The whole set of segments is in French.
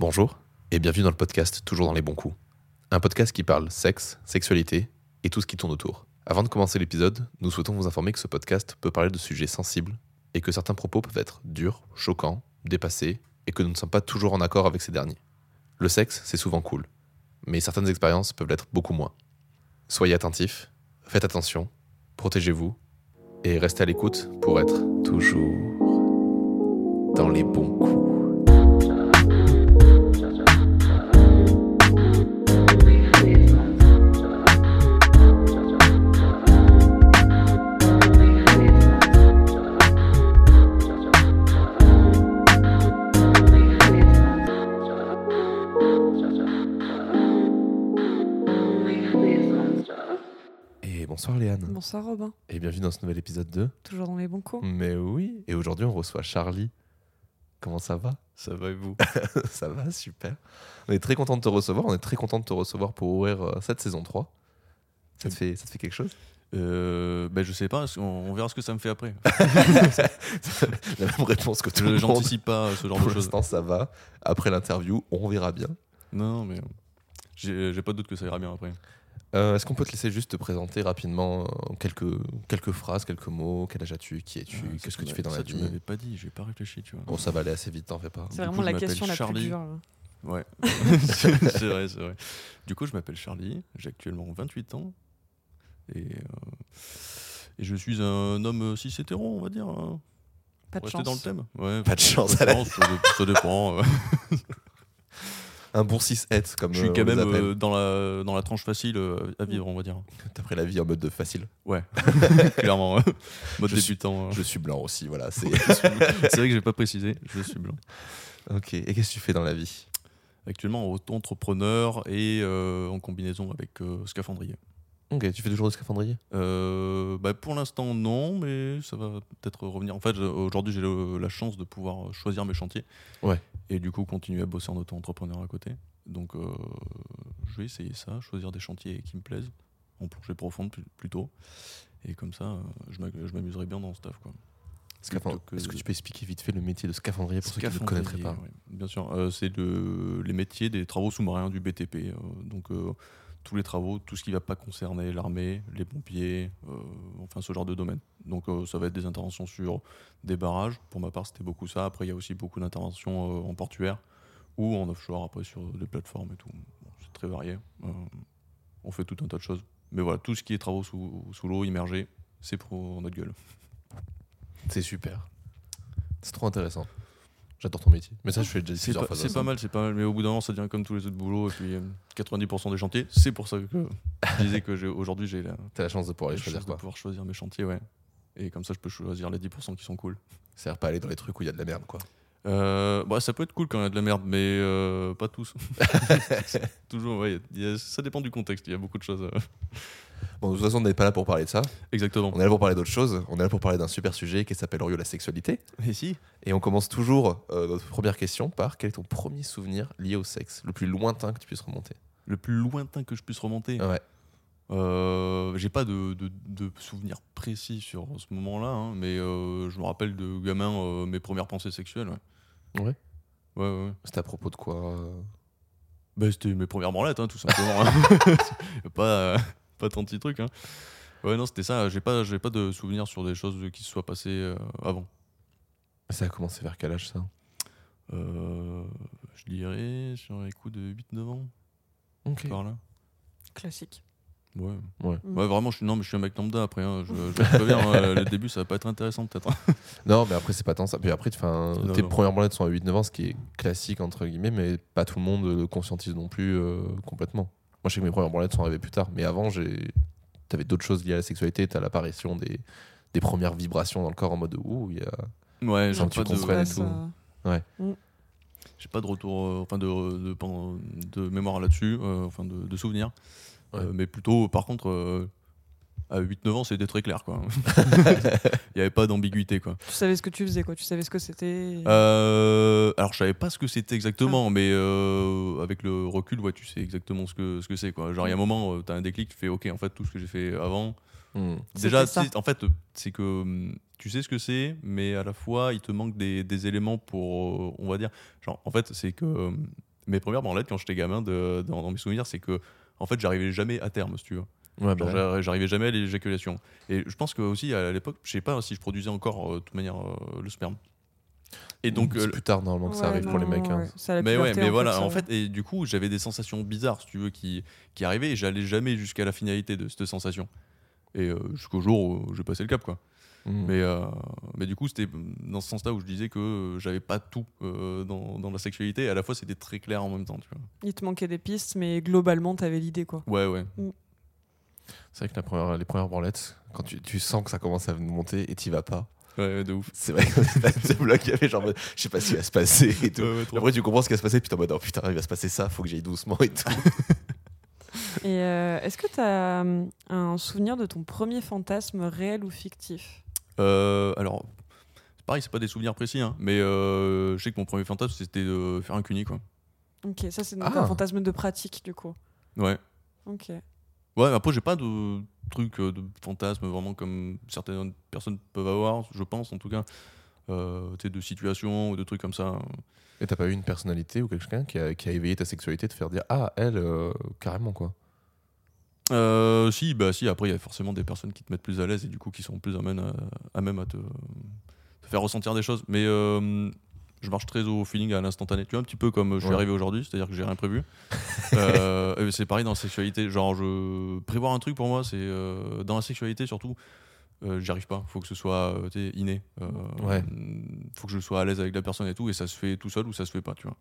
Bonjour et bienvenue dans le podcast Toujours dans les bons coups. Un podcast qui parle sexe, sexualité et tout ce qui tourne autour. Avant de commencer l'épisode, nous souhaitons vous informer que ce podcast peut parler de sujets sensibles et que certains propos peuvent être durs, choquants, dépassés et que nous ne sommes pas toujours en accord avec ces derniers. Le sexe, c'est souvent cool, mais certaines expériences peuvent l'être beaucoup moins. Soyez attentifs, faites attention, protégez-vous et restez à l'écoute pour être toujours dans les bons coups. Bonsoir Léane. Bonsoir Robin, Et bienvenue dans ce nouvel épisode 2. toujours dans les bons coups. Mais oui, et aujourd'hui on reçoit Charlie. Comment ça va? Ça va et vous? Ça va, super. On est très content de te recevoir, on est très content de te recevoir pour ouvrir euh, cette saison 3. Ça te fait, ça te fait quelque chose? Euh, ben, Je sais pas, on, on verra ce que ça me fait après. La même réponse que tout Je le monde. J'anticipe pas ce genre Pour de choses. l'instant, ça va. Après l'interview, on verra bien. Non, mais euh, j'ai pas de doute que ça ira bien après. Euh, Est-ce qu'on peut te laisser juste te présenter rapidement euh, en quelques, quelques phrases, quelques mots? Quel âge as-tu? Qui es-tu? Ah, Qu'est-ce que tu fais dans ça, la tu vie? m'avais pas dit, j'ai pas réfléchi, tu vois. Bon, ça va aller assez vite, t'en fais pas. C'est vraiment coup, la question la Charlie. plus dure. là. Ouais, c'est vrai, c'est vrai. Du coup, je m'appelle Charlie, j'ai actuellement 28 ans. Et, euh, et je suis un homme cis hétéro, on va dire. hein. Pas de Rester chance. dans le thème? Ouais, Pas de chance, ça, dépend, ça dé- ça dépend. Un bon 6 het comme Je suis euh, quand même euh, dans, la, dans la tranche facile euh, à vivre, on va dire. T'as pris la vie en mode de facile. Ouais, clairement. Mode Je suis- débutant. euh. Je suis blanc aussi, voilà. C'est vrai que j'ai pas précisé, je suis blanc. ok. Et qu'est-ce que tu fais dans la vie? Actuellement auto-entrepreneur et en combinaison avec scaphandrier. Ok. Tu fais toujours du scaphandrier Euh, bah, pour l'instant non, mais ça va peut-être revenir. En fait, aujourd'hui j'ai le- la chance de pouvoir choisir mes chantiers. Ouais. Et du coup continuer à bosser en auto-entrepreneur à côté. Donc euh, je vais essayer ça, choisir des chantiers qui me plaisent, en plongée profonde pl- plutôt. Et comme ça, euh, je m'amuserai bien dans ce taf. Quoi. Scaphandrier. Plutôt que Est-ce que tu peux expliquer vite fait le métier de scaphandrier pour ceux qui ne le connaîtraient pas? Scaphandrier, Bien sûr, euh, c'est le- les métiers des travaux sous-marins du BTP. euh, donc euh, tous les travaux, tout ce qui ne va pas concerner l'armée, les pompiers, euh, enfin ce genre de domaine. Donc euh, ça va être des interventions sur des barrages. Pour ma part, c'était beaucoup ça. Après, il y a aussi beaucoup d'interventions euh, en portuaire ou en offshore, après sur des plateformes et tout. C'est très varié. On fait tout un tas de choses. Mais voilà, tout ce qui est travaux sous, sous l'eau, immergés, c'est pour notre gueule. C'est super. C'est trop intéressant. J'adore ton métier. Mais ça, je fais déjà C'est pas, c'est pas mal, c'est pas mal, mais au bout d'un moment, ça devient comme tous les autres boulots. Et puis euh, 90% des chantiers, c'est pour ça que je disais que j'ai- aujourd'hui j'ai la, T'as la chance de pouvoir la les choisir chance de quoi. pouvoir choisir mes chantiers, ouais. Et comme ça, je peux choisir les 10% qui sont cool. C'est-à-dire pas aller dans les trucs où il y a de la merde quoi. Euh, bah, ça peut être cool quand il y a de la merde, mais euh, pas tous. Toujours, ouais, il y a- ça dépend du contexte. Il y a beaucoup de choses. euh. Bon, de toute façon, on n'est pas là pour parler de ça. Exactement. On est là pour parler d'autre chose. On est là pour parler d'un super sujet qui s'appelle Orio la sexualité. Et si Et on commence toujours euh, notre première question par quel est ton premier souvenir lié au sexe? Le plus lointain que tu puisses remonter. Le plus lointain que je puisse remonter? Ouais. Euh, j'ai pas de, de, de souvenirs précis sur ce moment-là, hein, mais euh, je me rappelle de gamin mes premières pensées sexuelles. Ouais. Ouais. Ouais, ouais. ouais. C'était à propos de quoi euh Bah, c'était mes premières branlettes, hein, tout simplement. hein. pas, euh, pas tant de petits trucs. Hein. Ouais, non, c'était ça. J'ai pas, j'ai pas de souvenirs sur des choses qui se soient passées euh, avant. Ça a commencé vers quel âge ça? Euh, je dirais sur les coups de 8-9 ans, Ok. par là. Classique. Ouais. Ouais. Mm. ouais, vraiment, je suis, non, mais je suis un mec lambda après. hein, je, je le préviens, hein, le début, ça va pas être intéressant peut-être. Non, mais après, c'est pas tant ça. Puis après, enfin, Non, tes non. premières branlettes sont à 8-9 ans, ce qui est classique, entre guillemets, mais pas tout le monde le conscientise non plus euh, complètement. Moi, je sais que mes premières branlettes sont arrivées plus tard, mais avant, j'ai... t'avais d'autres choses liées à la sexualité. T'as l'apparition des... des premières vibrations dans le corps en mode ouh, il y a. Ouais, que tu pas, et Ça, tout. j'ai pas de retour, euh, enfin de, de, mémoire là-dessus, euh, enfin de, de souvenirs. Ouais. Euh, mais plutôt, par contre, euh, à 8-9 ans, c'était très clair. quoi. Il n'y avait pas d'ambiguïté. quoi. Tu savais ce que tu faisais, quoi. Tu savais ce que c'était. Euh, alors, je savais pas ce que c'était exactement, mais euh, avec le recul, ouais, tu sais exactement ce que ce que c'est. quoi. Genre, il y a un moment, tu as un déclic, tu fais OK, en fait, tout ce que j'ai fait avant, Hmm. Déjà, en fait, c'est que hum, tu sais ce que c'est, mais à la fois, il te manque des, des éléments pour, on va dire, genre, en fait, c'est que hum, mes premières branlettes quand j'étais gamin, de, dans, dans mes souvenirs, c'est que, en fait, j'arrivais jamais à terme, si tu veux. Ouais, bah, j'arri- j'arrivais jamais à l'éjaculation. Et je pense que aussi à l'époque, je sais pas si je produisais encore euh, de toute manière euh, le sperme. Et donc, c'est euh, plus tard normalement que ça Ouais, arrive pour les mecs. hein. ouais. Mais ouais, mais en voilà, fait, en fait, et du coup, j'avais des sensations bizarres, si tu veux, qui, qui arrivaient, et j'allais jamais jusqu'à la finalité de cette sensation. Et euh, jusqu'au jour où j'ai passé le cap, quoi. Hmm. Mais, euh, mais du coup, c'était dans ce sens-là où je disais que euh, j'avais pas tout euh, dans, dans la sexualité, et à la fois, c'était très clair en même temps, tu vois. Il te manquait des pistes, mais globalement, t'avais l'idée, quoi. Ouais, ouais. C'est vrai que la première, les premières branlettes, quand tu, tu sens que ça commence à monter et t'y vas pas, Ouais, de ouf. c'est vrai bloc, il y avait genre, je sais pas ce qui va se passer et tout. Ouais. Après, tu comprends ce qui va se passer, puis t'es en mode, oh putain, il va se passer ça, faut que j'aille doucement et tout. Et euh, est-ce que t'as hum, un souvenir de ton premier fantasme réel ou fictif? Alors, c'est pareil, c'est pas des souvenirs précis, hein, mais euh, je sais que mon premier fantasme, c'était de faire un cuni, quoi. Ok, ça c'est donc Ah. un fantasme de pratique, du coup. Ouais. Ok. Ouais, mais après, j'ai pas de truc euh, de fantasme vraiment comme certaines personnes peuvent avoir, je pense en tout cas. Euh, de situations ou de trucs comme ça. Et t'as pas eu une personnalité ou quelqu'un qui a, qui a éveillé ta sexualité, te faire dire, ah, elle, euh, carrément quoi. Euh, si, bah si, après, il y a forcément des personnes qui te mettent plus à l'aise et du coup qui sont plus à même à, à même à te, te faire ressentir des choses. Mais euh, je marche très au feeling, à l'instantané. Tu vois, un petit peu comme je suis Ouais. arrivé aujourd'hui, c'est-à-dire que j'ai rien prévu. Euh, c'est pareil dans la sexualité. Genre, je... prévoir un truc pour moi, c'est dans la sexualité surtout. euh, J'y arrive pas, faut que ce soit euh, inné. Euh, Ouais. Faut que je sois à l'aise avec la personne et tout, et ça se fait tout seul ou ça se fait pas, tu vois.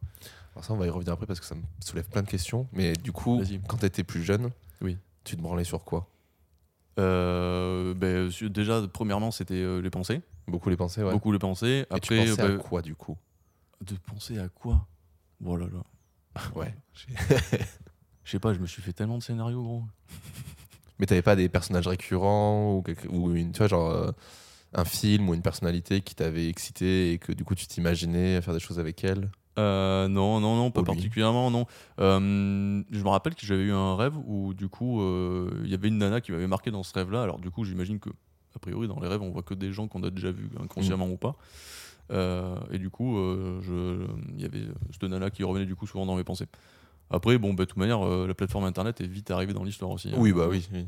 Alors ça, on va y revenir après parce que ça me soulève plein de questions. Mais du coup, quand t'étais plus jeune, Oui. Tu te branlais sur quoi? Euh, ben, déjà, premièrement, c'était euh, les pensées, Beaucoup les pensées, ouais. beaucoup les pensées. Et tu Après, pensais à ben, quoi du coup? De penser à quoi? Oh là là. Ouais. Je sais pas, je me suis fait tellement de scénarios, gros. Mais t'avais pas des personnages récurrents ou, quelque- ou une, tu vois, genre euh, un film ou une personnalité qui t'avait excité et que du coup tu t'imaginais faire des choses avec elle? Euh, non, non, non, pas Oh, particulièrement, non. Euh, je me rappelle que j'avais eu un rêve où, du coup, euh, il y avait une nana qui m'avait marqué dans ce rêve-là. Alors, du coup, j'imagine que, a priori, dans les rêves, on voit que des gens qu'on a déjà vus, inconsciemment ou pas. Et du coup, il y avait cette nana qui revenait du coup souvent dans mes pensées. Après, bon, bah, de toute manière, la plateforme internet est vite arrivée dans l'histoire aussi. hein. Oui, bah oui. oui.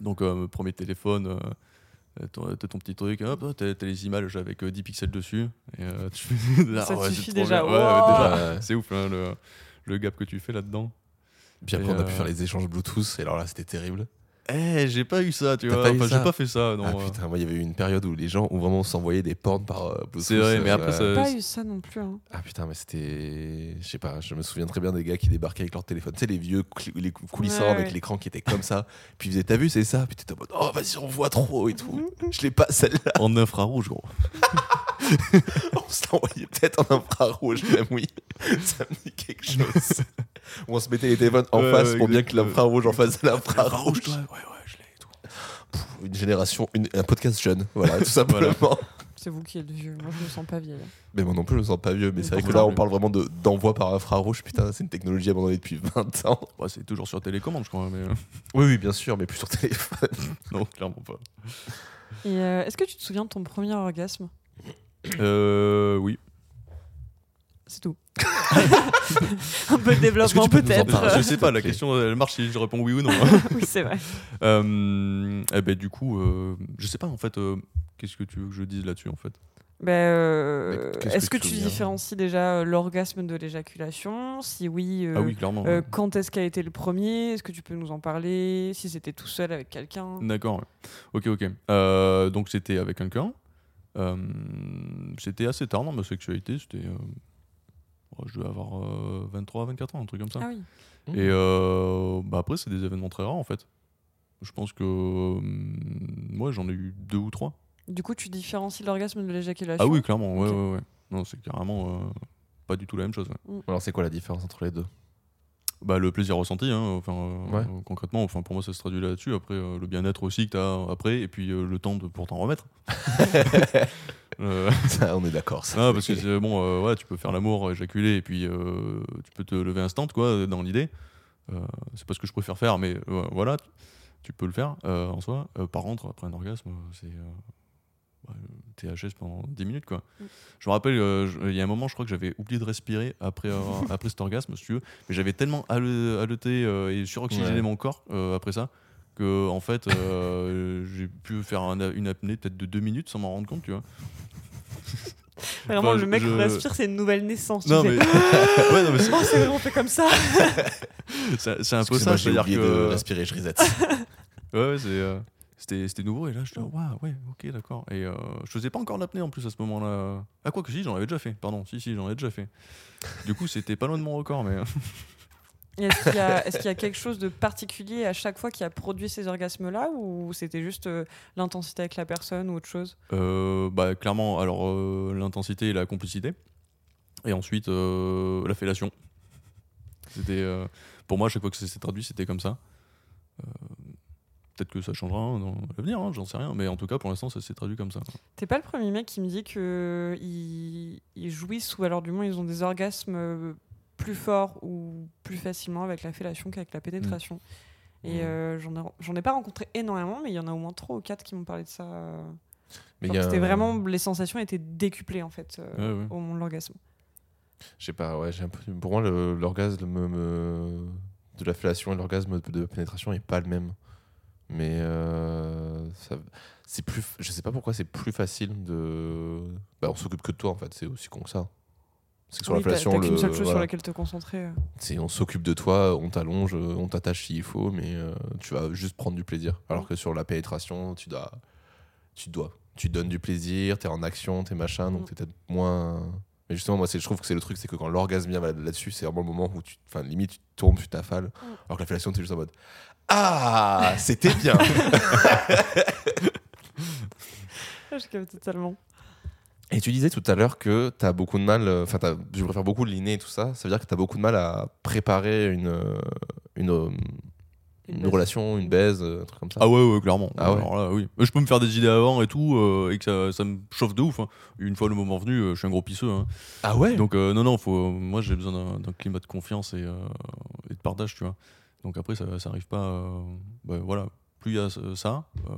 Donc, premier téléphone, ton- t'as ton petit truc, hop, t'as les images avec euh, 10 pixels dessus. Et, euh, tu fais- Ça suffit déjà. Wow. c'est ouf hein, le, le gap que tu fais là-dedans. Puis après, Et, on a pu euh, faire les échanges Bluetooth et alors là, c'était terrible. Eh, j'ai pas eu ça, tu vois. Enfin, j'ai pas fait ça, non. ah euh. putain, moi, il y avait eu une période où les gens ont vraiment s'envoyé des porns par euh, Bluetooth. C'est vrai, mais après, ça- euh, Pas eu ça non plus. hein. Ah putain, mais c'était. Je sais pas, je me souviens très bien des gars qui débarquaient avec leur téléphone. Tu sais, les vieux les coulissants Ouais, avec ouais. l'écran qui était comme ça. Puis ils faisaient, t'as vu, c'est ça? Puis t'étais en mode, oh vas-y, on voit trop et tout. Je l'ai pas celle-là. En infrarouge, gros. On se l'envoyait peut-être en infrarouge, même oui. Ça me dit quelque chose. On se mettait les téléphones en Ouais, face ouais, pour bien que l'infrarouge en face de l'infrarouge. Ouais, ouais, je l'ai et tout. Pff, Une génération, une- un podcast jeune, voilà, tout simplement. C'est vous qui êtes vieux. Moi, je me sens pas vieille. Mais moi non plus, je me sens pas vieux. Mais c'est vrai que là, on parle vraiment de- d'envoi par infrarouge. Putain, c'est une technologie abandonnée depuis 20 ans. Ouais, c'est toujours sur télécommande, je crois, mais euh, Oui, oui, bien sûr, mais plus sur téléphone. non, clairement pas. Et euh, est-ce que tu te souviens de ton premier orgasme? Euh, oui. C'est tout. un peu de développement peut-être. je sais pas, la question elle marche si je réponds oui ou non. oui, c'est vrai. Euh, eh ben, du coup, euh, je sais pas en fait, euh, qu'est-ce que tu veux que je dise là-dessus en fait? Ben, euh, est-ce que que, tu différencies déjà euh, l'orgasme de l'éjaculation? Si oui, euh, Ah oui, clairement. euh, ouais. quand est-ce qu'a été le premier? Est-ce que tu peux nous en parler? Si c'était tout seul avec quelqu'un? D'accord. ouais. Ok, ok. Euh, donc c'était avec quelqu'un. Euh, c'était assez tard dans ma sexualité. C'était. euh, oh, je devais avoir euh, 23, 24 ans, un truc comme ça. Ah oui. Et euh, bah après, c'est des événements très rares en fait. Je pense que. euh, moi, j'en ai eu deux ou trois. Du coup, tu différencies l'orgasme de l'éjaculation Ah oui, clairement. Ouais, ouais, ouais. Non, c'est carrément euh, pas du tout la même chose. ouais. Alors, c'est quoi la différence entre les deux? Bah, le plaisir ressenti, hein, enfin, euh, Ouais. concrètement, enfin, pour moi, ça se traduit là-dessus. Après, euh, le bien-être aussi que tu as après, et puis euh, le temps de, pour t'en remettre. Ça, on est d'accord. Ah, parce que bon, ouais, tu peux faire l'amour, éjaculer, et puis tu peux te lever instant, quoi, dans l'idée. C'est pas ce que je préfère faire, mais voilà. tu peux le faire en soi. Par contre, après un orgasme, c'est THS pendant 10 minutes quoi. Mm. Je me rappelle, euh, il y a un moment, je crois que j'avais oublié de respirer après, euh, après cet orgasme, si tu veux. Mais j'avais tellement hale- haleté euh, et suroxygéné Ouais. mon corps euh, après ça que en fait, euh, j'ai pu faire un une apnée peut-être de 2 minutes sans m'en rendre compte, tu vois. Vraiment, Enfin, le mec je- respire, c'est une nouvelle naissance. tu Non sais. mais, ouais, non, mais c'est- Oh, c'est vraiment fait comme ça. c'est c'est un peu ça, j'ai c'est-à-dire de respirer, je reset. Ouais, ouais, c'est, euh, c'était, nouveau et là je dis waouh ouais ok d'accord et euh, je faisais pas encore l'apnée en plus à ce moment-là. Ah quoi que si j'en avais déjà fait pardon si si j'en ai déjà fait. Du coup c'était pas loin de mon record mais Est-ce qu'il y, a- y quelque chose de particulier à chaque fois qui a produit ces orgasmes-là ou c'était juste euh, l'intensité avec la personne ou autre chose? Euh, bah clairement alors euh, l'intensité et la complicité et ensuite la fellation. C'était pour moi à chaque fois que ça s'est traduit c'était comme ça. Euh, Peut-être que ça changera dans l'avenir, hein, j'en sais rien, mais en tout cas pour l'instant ça s'est traduit comme ça. T'es pas le premier mec qui me dit que ils, ils jouissent ou alors du moins ils ont des orgasmes euh, plus forts ou plus facilement avec la fellation qu'avec la pénétration. Et Mm. euh, j'en ai, ai pas rencontré énormément, mais il y en a au moins trois ou quatre qui m'ont parlé de ça. euh, Mais C'était vraiment les sensations étaient décuplées en fait euh, Ouais, ouais. au moment de l'orgasme. Je sais pas, ouais, j'ai un peu. Pour moi, l'orgasme me- me- de la fellation et l'orgasme de, de pénétration est pas le même. Mais euh, c'est plus. Je sais pas pourquoi c'est plus facile de. Bah, on s'occupe que de toi en fait, c'est aussi con que ça. C'est que sur Oui, la t'as- t'as qu'une le- seule chose sur laquelle te concentrer. euh. C'est on s'occupe de toi, on t'allonge, euh, on t'attache s'il faut, mais euh, tu vas juste prendre du plaisir. Alors que sur la pénétration, tu dois, tu dois, tu donnes du plaisir, t'es en action, t'es machin, donc Mm. t'es peut-être moins. Mais justement, moi, je trouve que c'est le truc, c'est que quand l'orgasme vient là- là-dessus, c'est vraiment le moment où tu, enfin, limite, tu tombes, tu t'affales. Alors que la fellation, t'es juste en mode, ah, c'était bien. Je capte totalement. Et tu disais tout à l'heure que tu as beaucoup de mal, euh, enfin, t'as- je préfère beaucoup l'inné et tout ça, ça veut dire que tu as beaucoup de mal à préparer une, euh, une, euh, Une une relation, une baise, un truc comme ça. Ah ouais, ouais, clairement. Ah ouais. Alors là, oui. Je peux me faire des idées avant et tout, euh, et que ça, ça me chauffe de ouf. hein. Une fois le moment venu, euh, je suis un gros pisseux. hein. Ah ouais? Donc euh, non, non, faut, moi j'ai besoin d'un d'un climat de confiance et, euh, et de partage, tu vois. Donc après, ça, ça arrive pas. euh, bah, voilà, plus il y a ça, euh,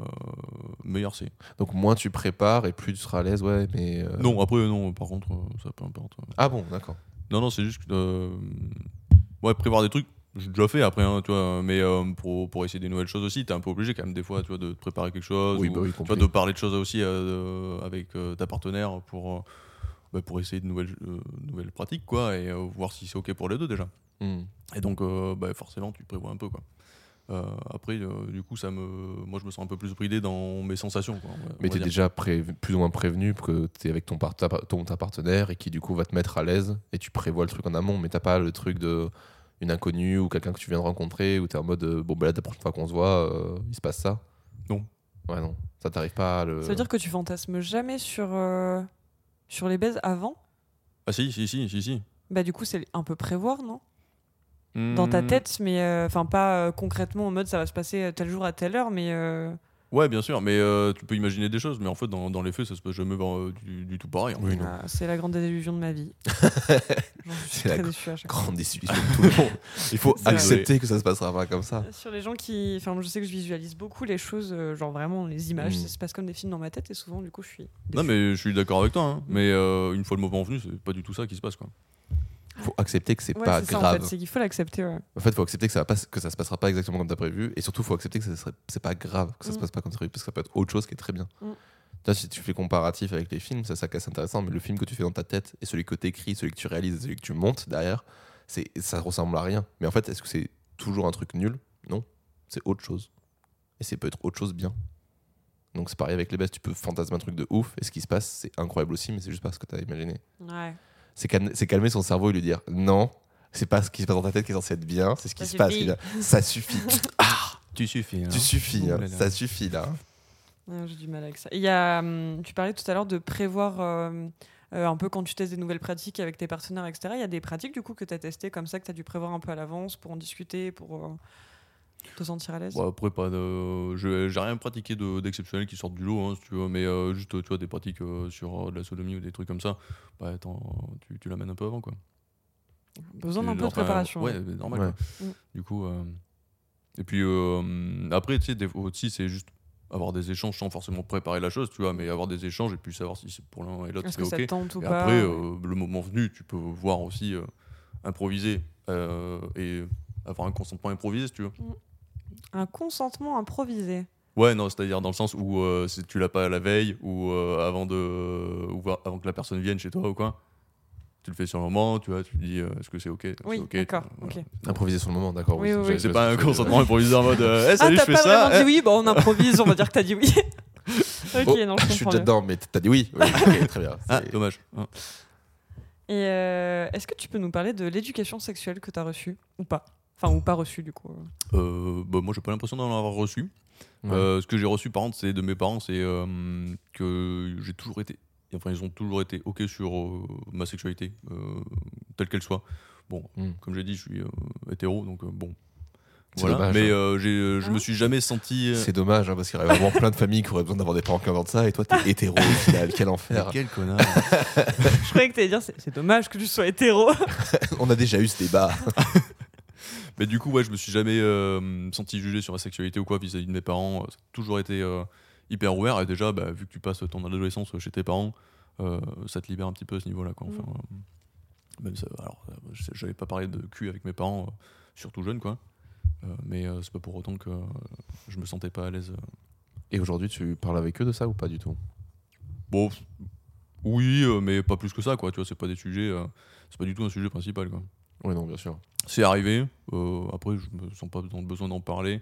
meilleur c'est. Donc moins tu prépares et plus tu seras à l'aise, ouais, mais... euh, Non, après, non, par contre, ça peu importe. Ah bon, d'accord. Non, non, c'est juste que. ouais, prévoir des trucs, j'ai déjà fait après, hein, tu vois, mais pour, pour essayer des nouvelles choses aussi, t'es un peu obligé quand même des fois, tu vois, de te préparer quelque chose. Oui, ou, bah oui, tu vois, compris. de parler de choses aussi avec ta partenaire pour, bah, pour essayer de nouvelles, nouvelles pratiques, quoi, et voir si c'est OK pour les deux déjà. Hmm. Et donc, euh, bah, forcément, tu prévois un peu, quoi. Euh, après, euh, du coup, ça me, moi, je me sens un peu plus bridé dans mes sensations. Quoi, va- Mais t'es dire. déjà plus ou moins prévenu que t'es avec ton, part- ta, ton ta partenaire et qui du coup va te mettre à l'aise et tu prévois le truc en amont, mais t'as pas le truc de une inconnue ou quelqu'un que tu viens de rencontrer où t'es en mode euh, bon bah là la prochaine fois qu'on se voit euh, il se passe ça? Non. Ouais non, ça t'arrive pas à le. Ça veut dire que tu fantasmes jamais sur, euh, sur les baises avant? Ah, si, si, si, si, si. Bah du coup c'est un peu prévoir, non? Dans ta Hmm. tête, mais euh, enfin pas euh, concrètement en mode ça va se passer euh, tel jour à telle heure, mais euh, Ouais, bien sûr, mais euh, tu peux imaginer des choses, mais en fait, dans, dans les faits, ça se passe jamais euh, du, du tout pareil. en Oui, ah, c'est la grande désillusion de ma vie. Genre, je suis C'est la déçue à chaque fois. Grande désillusion de tout le monde. Il faut vrai. accepter que ça se passera pas comme ça. Sur les gens qui. Enfin, je sais que je visualise beaucoup les choses, euh, genre vraiment les images, Mm. ça se passe comme des films dans ma tête, et souvent, du coup, je suis. Non, mais je suis d'accord avec toi, hein. mais euh, une fois le moment venu, c'est pas du tout ça qui se passe. Quoi. Faut accepter que c'est Ouais, pas ça, en grave. fait, c'est qu'il faut l'accepter. ouais. En fait, faut accepter que ça, va pas, que ça se passera pas exactement comme t'as prévu, et surtout, faut accepter que ça c'est pas grave que ça se Mm. passe pas comme t'as prévu, parce que ça peut être autre chose qui est très bien. Mm. Là, si tu fais comparatif avec les films, ça, ça c'est intéressant, mais le film que tu fais dans ta tête et celui que tu écris, celui que tu réalises et celui que tu montes derrière, c'est ça ressemble à rien. Mais en fait, est-ce que c'est toujours un truc nul? Non, c'est autre chose. Et c'est peut être autre chose bien. Donc c'est pareil avec les baisses, tu peux fantasmer un truc de ouf, et ce qui se passe, c'est incroyable aussi, mais c'est juste pas ce que tu as imaginé. Ouais. C'est calmer, son cerveau et lui dire non, c'est pas ce qui se passe dans ta tête qui est censé être bien, c'est ce qui Ça se passe. suffit. A- Ça suffit. ah, Tu suffis. tu suffis, hein. Ouh là là. ça suffit là. Ouais, J'ai du mal avec ça. Il y a, hum, tu parlais tout à l'heure de prévoir euh, euh, un peu quand tu testes des nouvelles pratiques avec tes partenaires, etc. Il y a des pratiques du coup que tu as testées comme ça, que tu as dû prévoir un peu à l'avance pour en discuter, pour euh, te sentir à l'aise. Après, pas de... j'ai rien pratiqué de- d'exceptionnel qui sortent du lot, hein, si tu veux, mais euh, juste tu vois, des pratiques euh, sur euh, de la sodomie ou des trucs comme ça, bah, attends, tu, tu l'amènes un peu avant. Quoi. Besoin d'un peu de préparation. Ouais, normal. Ouais. quoi. Mm. Du coup, Et puis après, tu sais, des aussi, c'est juste avoir des échanges sans forcément préparer la chose, tu vois, mais avoir des échanges et puis savoir si c'est pour l'un et l'autre, c'est que ça te ok. tente ou Et pas après, le moment venu, tu peux voir aussi improviser et avoir un consentement improvisé, si tu veux. Un consentement improvisé. Ouais, non, c'est-à-dire dans le sens où euh, si tu l'as pas la veille ou euh, avant, de, ou va- avant que la personne vienne chez toi ou quoi, tu le fais sur le moment, tu vois, tu te dis euh, est-ce que c'est ok? C'est Oui, ok, d'accord, tu vois, voilà. ok. Improviser sur le moment, d'accord. Oui, oui, c'est- oui. C'est pas un consentement improvisé en mode euh, Eh, Ah, salut, t'as je fais pas ça. vraiment eh. dit oui, bon, on improvise, on va dire que t'as dit oui. ok, Oh, non, je je suis déjà dedans, mais t'as dit oui. Oui, ok, très bien. Ah, dommage. Ah. Et euh, est-ce que tu peux nous parler de l'éducation sexuelle que t'as reçue ou pas? Enfin, ou pas reçue, du coup. Euh, bah, moi, j'ai pas l'impression d'en avoir reçu. Ouais. Euh, ce que j'ai reçu, par contre, c'est de mes parents, c'est euh, que j'ai toujours été. Enfin, ils ont toujours été OK sur euh, ma sexualité, euh, telle qu'elle soit. Bon, Mm. comme j'ai dit, je suis euh, hétéro, donc euh, bon. Voilà. dommage, Mais hein. euh, euh, je Ah. me suis jamais senti. C'est dommage, hein, parce qu'il y aurait vraiment plein de familles qui auraient besoin d'avoir des parents qui inventent ça, et toi, t'es hétéro au final. Quel mais enfer. quel connard Je croyais que t'allais dire c'est dommage que tu sois hétéro. On a déjà eu ce débat. Mais du coup, ouais, je me suis jamais euh, senti jugé sur ma sexualité ou quoi vis-à-vis de mes parents. Ça a toujours été euh, hyper ouvert. Et déjà, bah, vu que tu passes ton adolescence chez tes parents, euh, ça te libère un petit peu à ce niveau-là. Quoi. Enfin, même ça- alors, je sais- j'avais pas parlé de cul avec mes parents, surtout jeunes, quoi. Mais c'est pas pour autant que je me sentais pas à l'aise. Et aujourd'hui, tu parles avec eux de ça ou pas du tout? Bon, oui, mais pas plus que ça, quoi. Tu vois, c'est pas des sujets. c'est pas du tout un sujet principal, quoi. Oui, non, bien sûr. C'est arrivé. euh, après, je me sens pas besoin d'en parler.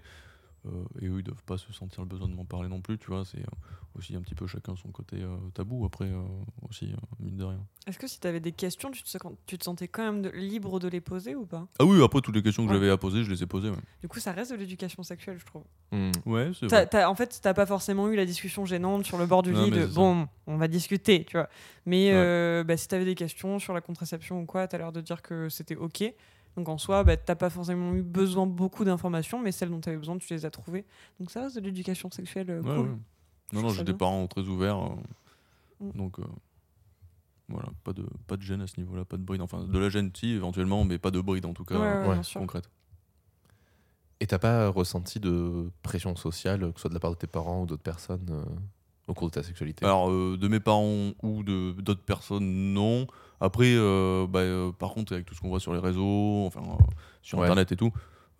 Euh, et eux, ils doivent pas se sentir le besoin de m'en parler non plus. Tu vois, c'est euh, aussi un petit peu chacun son côté euh, tabou. Après, euh, aussi, euh, mine de rien. Est-ce que si t'avais des questions, tu te, tu sentais quand même de- libre de les poser ou pas? Ah oui, après, toutes les questions que Ouais. j'avais à poser, je les ai posées. Ouais, Du coup, ça reste de l'éducation sexuelle, je trouve. Hmm. ouais c'est vrai. t'as- en fait, t'as pas forcément eu la discussion gênante sur le bord du lit de ça. bon, on va discuter, tu vois. Mais Ouais. euh, bah, si t'avais des questions sur la contraception ou quoi, t'as l'air de dire que c'était ok. Donc en soi, bah, t'as pas forcément eu besoin de beaucoup d'informations, mais celles dont t'avais besoin, tu les as trouvées. Donc ça reste de l'éducation sexuelle euh, Ouais, cool. ouais. Non, non, j'ai des parents très ouverts. euh, Mm. Donc, euh, voilà, pas de, pas de gêne à ce niveau-là, pas de bride. Enfin, de la gêne, si, éventuellement, mais pas de bride en tout cas Ouais, concrète. Et t'as pas ressenti de pression sociale, que ce soit de la part de tes parents ou d'autres personnes, euh, au cours de ta sexualité? Alors, euh, de mes parents ou de d'autres personnes, non. Après, euh, bah, euh, par contre, avec tout ce qu'on voit sur les réseaux, enfin, euh, sur Ouais. Internet et tout,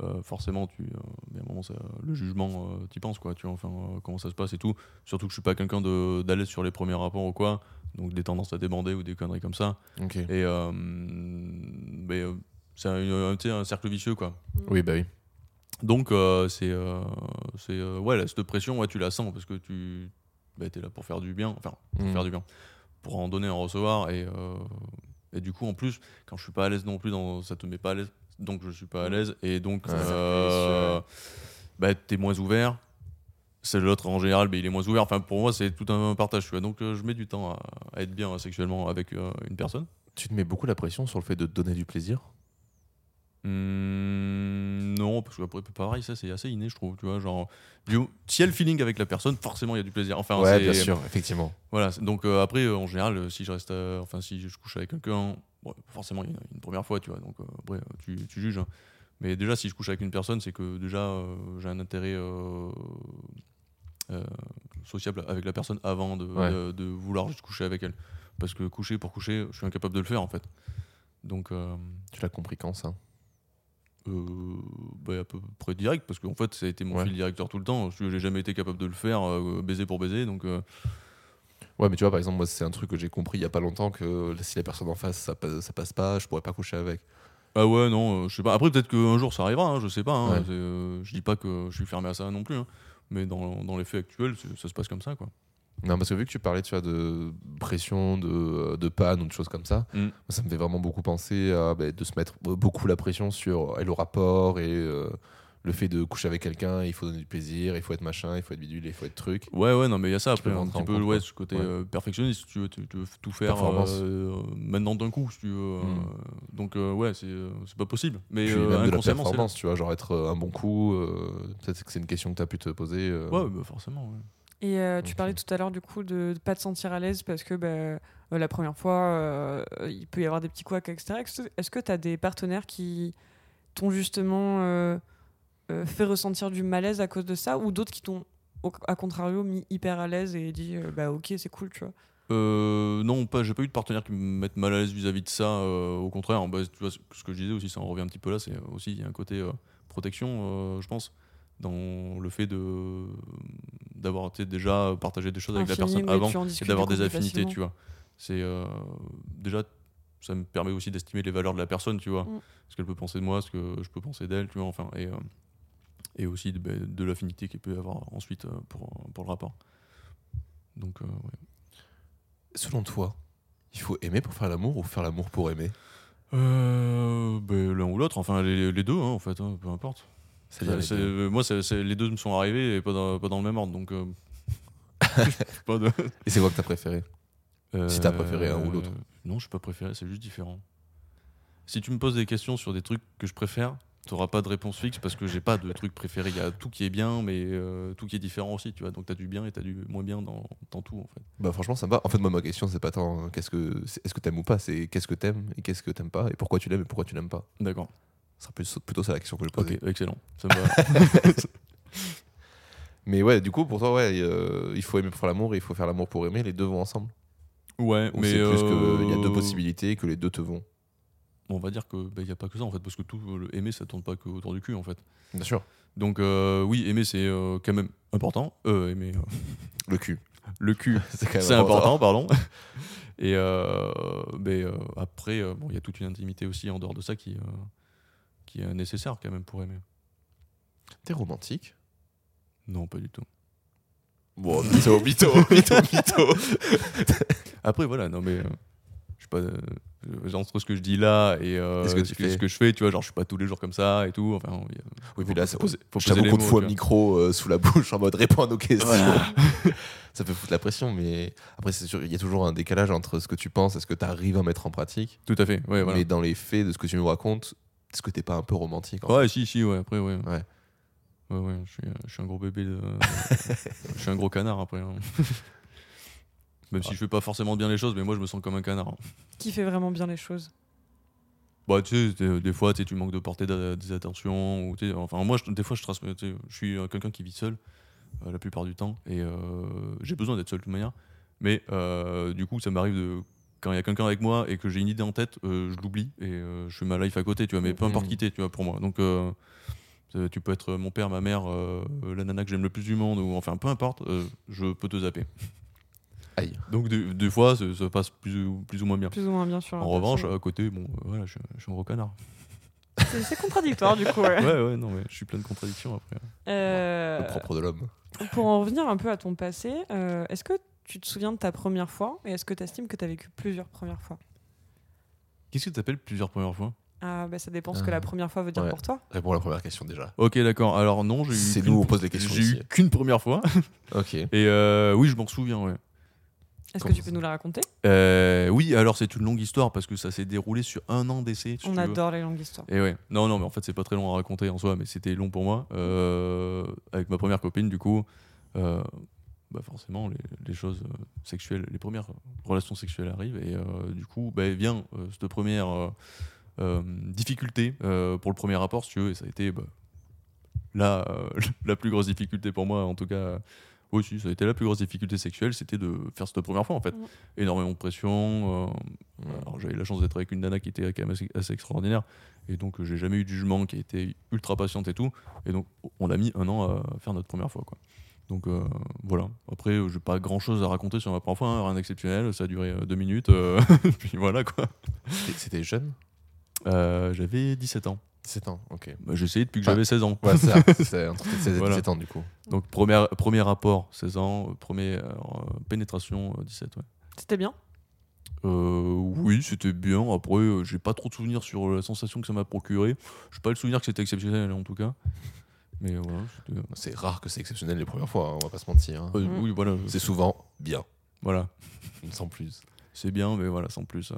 euh, forcément, tu, euh, à un moment, ça- le jugement, euh, t'y penses, quoi, tu vois, enfin, euh, comment ça se passe et tout. Surtout que je suis pas quelqu'un de- d'aller sur les premiers rapports ou quoi, donc des tendances à débander ou des conneries comme ça. Ok. Et euh, mais, euh, c'est un, un- cercle vicieux, quoi. Oui, bah oui. Donc, euh, c'est. euh, c'est euh, ouais, là, cette pression, ouais, tu la sens parce que tu bah, es là pour faire du bien, enfin, pour Mm. faire du bien, pour en donner, en recevoir. Et, euh, et du coup, en plus, quand je suis pas à l'aise non plus, dans, ça te met pas à l'aise, donc je suis pas à l'aise. Et donc, Ouais. euh, bah, t'es moins ouvert. C'est l'autre en général, mais il est moins ouvert. Enfin, pour moi, c'est tout un partage. Tu vois. Donc, euh, je mets du temps à, à être bien sexuellement avec une personne. Tu te mets beaucoup la pression sur le fait de te donner du plaisir? Hmm, non, parce qu'après, pareil, ça c'est assez inné, je trouve. Tu vois, genre, s'il y a le feeling avec la personne, forcément il y a du plaisir. Enfin, Ouais, bien sûr, effectivement. Voilà, donc euh, après, euh, en général, euh, si je reste, euh, enfin, si je couche avec quelqu'un, bon, forcément il y a une première fois, tu vois, donc après, tu, tu juges. hein. Mais déjà, si je couche avec une personne, c'est que déjà j'ai un intérêt sociable avec la personne avant de, Ouais. de, de vouloir juste coucher avec elle. Parce que coucher pour coucher, je suis incapable de le faire en fait. Donc. Tu l'as compris quand ça? Bah, à peu près direct parce qu'en fait ça a été mon Ouais. fil directeur tout le temps je j'ai jamais été capable de le faire euh, baiser pour baiser donc euh, Ouais, mais tu vois, par exemple, moi, c'est un truc que j'ai compris il y a pas longtemps que si la personne en face, ça passe, ça passe pas, je pourrais pas coucher avec. ah ouais non euh, je sais pas après peut-être qu'un jour ça arrivera hein, je sais pas hein, Ouais. euh, je dis pas que je suis fermé à ça non plus hein. mais dans, dans les faits actuels ça se passe comme ça quoi Non, parce que vu que tu parlais tu vois, de pression, de, de panne ou de choses comme ça, Mm. ça me fait vraiment beaucoup penser à bah, de se mettre beaucoup la pression sur euh, le rapport et euh, le fait de coucher avec quelqu'un, il faut donner du plaisir, il faut être machin, il faut être bidule, il faut être truc. ouais ouais non mais il y a ça après un petit peu compte, ouais ce côté Ouais. euh, perfectionniste tu veux tu, tu veux tout faire euh, maintenant d'un coup si tu veux euh, Mm. donc euh, ouais c'est euh, c'est pas possible mais euh, même de la performance, tu vois, genre être euh, un bon coup, euh, peut-être que c'est une question que tu as pu te poser. euh. ouais bah, forcément ouais. Et euh, tu parlais tout à l'heure du coup de ne pas te sentir à l'aise parce que bah, euh, la première fois, euh, il peut y avoir des petits couacs, etc. Est-ce que- tu as des partenaires qui t'ont justement fait ressentir du malaise à cause de ça ou d'autres qui t'ont, à contrario, mis hyper à l'aise et dit bah ok, c'est cool, tu vois? Euh, non, pas. J'ai pas eu de partenaire qui me mette mal à l'aise vis-à-vis de ça. euh, au contraire, bah, tu vois, ce que je disais aussi, ça en revient un petit peu là. C'est aussi il y a un côté euh, protection, je pense, dans le fait de d'avoir déjà partagé des choses avec la personne avant et d'avoir des affinités, facilement. tu vois. C'est euh, déjà ça me permet aussi d'estimer les valeurs de la personne, tu vois. Mm. Ce qu'elle peut penser de moi, ce que je peux penser d'elle, tu vois. Enfin, et, euh, et aussi de, bah, de l'affinité qu'elle peut y avoir ensuite euh, pour, pour le rapport. Donc, euh, ouais. Selon toi, il faut aimer pour faire l'amour ou faire l'amour pour aimer? Euh, ben, l'un ou l'autre, enfin les, les deux hein, en fait, hein, peu importe. C'est-à-dire les euh, moi, c'est- c'est- les deux me sont arrivés et pas dans, pas dans le même ordre, donc. euh, pas de- Et c'est quoi que t'as préféré? Si t'as préféré un ou l'autre. Euh, Non, je suis pas préféré, c'est juste différent. Si tu me poses des questions sur des trucs que je préfère, t'auras pas de réponse fixe parce que j'ai pas de truc préféré. Il y a tout qui est bien, mais euh, tout qui est différent aussi, tu vois. Donc t'as du bien et t'as du moins bien dans, dans tout, en fait. Bah franchement ça me va. En fait moi ma question c'est pas tant euh, qu'est-ce que est-ce que t'aimes ou pas, c'est qu'est-ce que t'aimes et qu'est-ce que t'aimes pas? Et pourquoi tu l'aimes et pourquoi tu l'aimes pas? D'accord. Ce sera plutôt ça la question que je Ok, posais. excellent. Ça me. Mais ouais du coup pour toi ouais euh, il faut aimer pour faire l'amour et il faut faire l'amour pour aimer. Les deux vont ensemble? ouais, Ou mais. c'est plus qu'il y a deux euh, possibilités que les deux te vont? On va dire que il y a pas que ça en fait, parce que tout euh, le aimer ça tourne pas que autour du cul en fait. Bien sûr. Donc euh, oui, aimer c'est euh, quand même important. Euh, aimer euh, Le cul. le cul, C'est important, pardon. Et euh, mais euh, après, euh, bon, il y a toute une intimité aussi en dehors de ça qui euh, qui est nécessaire quand même pour aimer. T'es romantique? Non, pas du tout. Bon, mytho, mytho, mytho, mytho. Après voilà, non mais euh, je suis pas euh, entre ce que je dis là et euh, ce que tu ce que je fais, tu vois, genre je suis pas tous les jours comme ça et tout. Enfin, il y a- Oui, faut- mais là, ça poser- faut je t'avoue qu'on te fout un micro euh, sous la bouche en mode réponds à nos questions. ça peut foutre la pression, mais après, c'est sûr, il y a toujours un décalage entre ce que tu penses et ce que tu arrives à mettre en pratique. Tout à fait. Ouais, voilà. Mais dans les faits de ce que tu nous racontes, est-ce que t'es pas un peu romantique en Ouais, si, si, ouais, après, ouais. Ouais. Ouais, ouais, je suis, je suis un gros bébé. De... je suis un gros canard après. hein. Même si je fais pas forcément bien les choses, mais moi je me sens comme un canard. Qui fait vraiment bien les choses? Bah, tu sais, des- des fois, tu sais, tu manques de porter des attentions. Ou, tu sais, enfin, moi, je- des fois, je, tu sais, je suis euh, quelqu'un qui vit seul euh, la plupart du temps. Et euh, j'ai besoin d'être seul de toute manière. Mais euh, du coup, ça m'arrive de. Quand il y a quelqu'un avec moi et que j'ai une idée en tête, euh, je l'oublie et euh, je fais ma life à côté, tu vois. Mais peu importe qui t'es, tu vois, pour moi. Donc, euh, tu peux être mon père, ma mère, euh, la nana que j'aime le plus du monde, ou enfin, peu importe, euh, je peux te zapper. Aïe. Donc, des, des fois, ça, ça passe plus, ou- plus ou moins bien. Plus ou moins bien sur un En revanche, à côté, bon, euh, voilà, je, je suis un gros canard. C'est- c'est contradictoire du coup. ouais. Ouais, ouais, non, mais je suis plein de contradictions après. Euh, Le propre de l'homme. pour en revenir un peu à ton passé, euh, est-ce que tu te souviens de ta première fois et est-ce que tu estimes que tu as vécu plusieurs premières fois? Qu'est-ce que tu appelles plusieurs premières fois? Ah, bah, Ça dépend ce que Ah. la première fois veut dire Ouais. pour toi. Réponds à la première question déjà. Ok, d'accord. Alors, non, j'ai eu. C'est nous, on pose les questions J'ai ici. eu qu'une première fois. Ok. Et euh, oui, je m'en souviens, ouais. Est-ce que tu peux nous la raconter? Euh, oui, alors c'est une longue histoire parce que ça s'est déroulé sur un an d'essai. si On veux. adore les longues histoires. Et ouais, non, non, mais en fait, c'est pas très long à raconter en soi, mais c'était long pour moi. Euh, avec ma première copine, du coup, euh, bah forcément, les, les choses euh, sexuelles, les premières relations sexuelles arrivent, et euh, du coup, bah, vient euh, cette première euh, difficulté pour le premier rapport, si tu veux, et ça a été bah, la, la plus grosse difficulté pour moi, en tout cas. Oui, si, ça a été la plus grosse difficulté sexuelle, c'était de faire cette première fois en fait. Énormément de pression. alors, j'avais la chance d'être avec une nana qui était quand même assez, assez extraordinaire. Et donc, j'ai jamais eu de jugement, qui été ultra patiente et tout. Et donc, on a mis un an à faire notre première fois. Quoi. Donc, euh, voilà. Après, euh, j'ai pas grand chose à raconter sur ma première fois, hein, rien d'exceptionnel. Ça a duré euh, deux minutes. euh, puis voilà quoi. C'était- jeune? Euh, j'avais 17 ans. 17 ans, ok. Bah, j'ai essayé depuis que Enfin, j'avais 16 ans. Ouais, c'est ça. C'est entre 16 et Voilà. 17 ans du coup. Donc, premier, premier rapport, 16 ans. Premier euh, pénétration, euh, 17, ouais. C'était bien? Euh, oui, c'était bien. Après, j'ai pas trop de souvenirs sur la sensation que ça m'a procuré. J'ai pas le souvenir que c'était exceptionnel en tout cas. Mais euh, voilà, c'était. C'est rare que c'est exceptionnel les premières fois, hein, on va pas se mentir. hein. Euh. Oui, voilà. C'est souvent bien, Voilà, sans plus. c'est bien, mais voilà, sans plus. euh.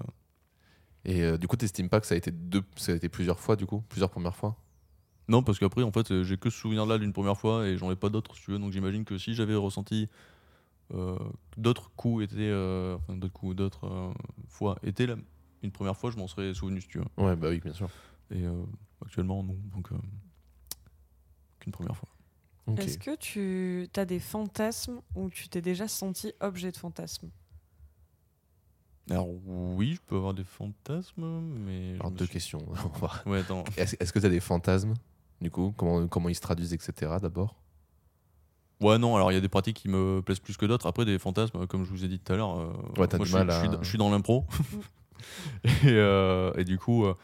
Et euh, du coup, t'estimes pas que ça a été deux, ça a été plusieurs fois du coup, plusieurs premières fois? Non, parce qu'après, en fait, euh, j'ai que ce souvenir-là d'une première fois et j'en ai pas d'autres, si tu veux. Donc j'imagine que si j'avais ressenti euh, d'autres coups, étaient, euh, enfin, d'autres coups, d'autres euh, fois, étaient la- une première fois, je m'en serais souvenu, si tu veux. Ouais, bah oui, bien sûr. Et euh, actuellement, non. Donc, euh, une première fois. Est-ce que tu as des fantasmes ou tu t'es déjà senti objet de fantasme Alors oui, je peux avoir des fantasmes, mais. je Alors deux suis- questions. Ouais. Est-ce que tu as des fantasmes Du coup, comment, comment ils se traduisent, etc. d'abord? Ouais, non, alors il y a des pratiques qui me plaisent plus que d'autres. Après, des fantasmes, comme je vous ai dit tout à l'heure, euh, Ouais, moi, je, suis- je dans- je suis dans l'impro. et, euh, et du coup, euh,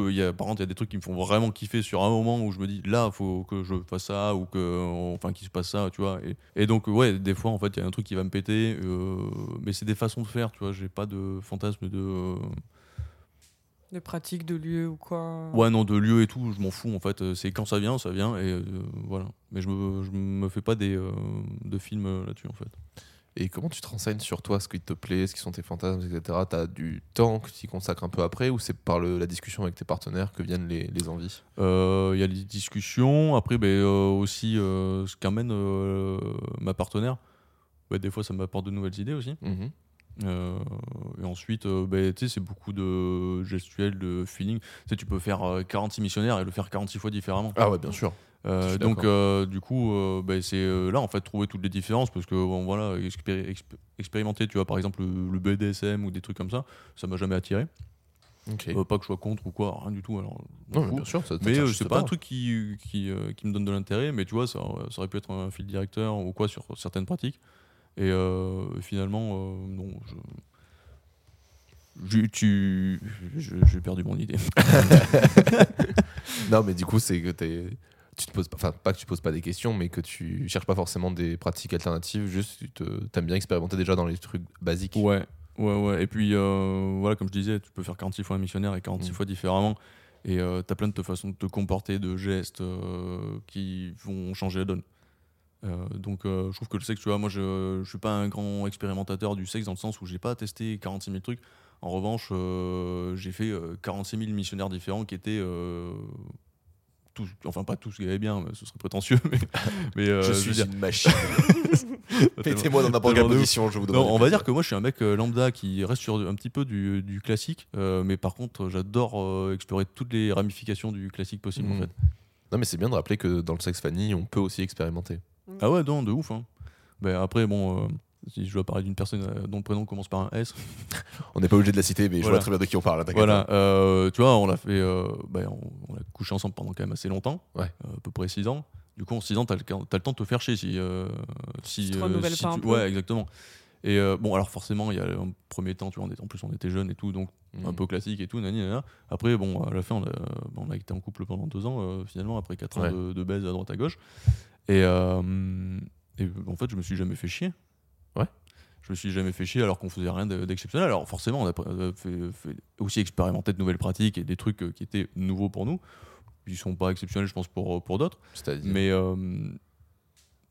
peux, il y a, par contre, il y a des trucs qui me font vraiment kiffer sur un moment où je me dis là, faut que je fasse ça ou que, enfin, qu'il se passe ça, tu vois. Et, et donc, ouais, des fois, en fait, il y a un truc qui va me péter, euh, mais c'est des façons de faire, tu vois. J'ai pas de fantasme de. euh, De pratique, de lieu ou quoi Ouais, non, de lieu et tout, je m'en fous en fait. C'est quand ça vient, ça vient, et euh, voilà. Mais je me, je me fais pas des, euh, de films là-dessus en fait. Et comment tu te renseignes sur toi, ce qui te plaît, ce qui sont tes fantasmes, etc. Tu as du temps que tu y consacres un peu après ou c'est par le- la discussion avec tes partenaires que viennent les, les envies? Euh, Il y a les discussions, après ben, euh, aussi euh, ce qu'amène ma partenaire. Ouais, des fois, ça m'apporte de nouvelles idées aussi. Euh, et ensuite, ben, c'est beaucoup de gestuels, de feeling. Tu sais, tu peux faire euh, 46 missionnaires et le faire 46 fois différemment. Ah ouais, bien sûr. Euh, donc euh, du coup, euh, ben, c'est là en fait trouver toutes les différences parce que bon, voilà, expéri- exp- expérimenter, tu vois, par exemple le, le BDSM ou des trucs comme ça, ça m'a jamais attiré. Ok. Euh, pas que je sois contre ou quoi, rien du tout. Alors, non, mais bien sûr, ça, Mais c'est pas un truc qui, qui, qui me donne de l'intérêt, mais tu vois, ça, ça aurait pu être un fil directeur ou quoi sur certaines pratiques. Et finalement, non, je. je- tu, je- j'ai perdu mon idée. Non, mais du coup, c'est que t'es- tu te poses pas, enfin pas que tu poses pas des questions, mais que tu cherches pas forcément des pratiques alternatives, juste tu te, aimes bien expérimenter déjà dans les trucs basiques. Ouais, ouais, ouais. Et puis, euh, voilà, comme je disais, tu peux faire 46 fois un missionnaire et 46 Mm. fois différemment. Et euh, t'as plein de façons de te comporter, de gestes euh, qui vont changer la donne. Euh, donc, je trouve que le sexe, tu vois, moi, je, je suis pas un grand expérimentateur du sexe dans le sens où j'ai pas testé 46 000 trucs. En revanche, j'ai fait euh, 46 000 missionnaires différents qui étaient. Tous, enfin, pas tous qui allaient bien, mais ce serait prétentieux. Mais, mais, euh, je suis dire, une machine. Mettez-moi dans n'importe quelle position, je vous donne. non, on va dire que moi je suis un mec euh, lambda qui reste sur un petit peu du, du classique, euh, mais par contre j'adore euh, explorer toutes les ramifications du classique possible en Mm. fait. Non, mais c'est bien de rappeler que dans le sexe Fanny, on peut aussi expérimenter. Ah ouais, non, de ouf. Hein. Ben, après, bon, euh, si je dois parler d'une personne euh, dont le prénom commence par un S, On n'est pas obligé de la citer, mais je vois très bien de qui on parle. t'inquiète voilà, euh, tu vois, on l'a fait, euh, ben, on, on a couché ensemble pendant quand même assez longtemps, Ouais. euh, à peu près 6 ans. Du coup, en 6 ans, t'as le, t'as le temps de te faire chier si. euh, si Tu te euh, si pas un tu- peu. Ouais, exactement. Et euh, bon, alors forcément, il y a un premier temps, tu vois, on était, en plus on était jeunes et tout, donc un Mm. peu classique et tout. Nani, nana. Après, bon, à la fin, on a, bon, on a été en couple pendant deux ans, euh, finalement, après quatre Ouais. ans de, de baise à droite à gauche. Et, euh, et en fait, je me suis jamais fait chier. Je me suis jamais fait chier alors qu'on faisait rien de- d'exceptionnel. Alors forcément, on a euh, fait, fait aussi expérimenter de nouvelles pratiques et des trucs euh, qui étaient nouveaux pour nous. Ils sont pas exceptionnels, je pense, pour, pour d'autres. C'est-à-dire. Mais euh,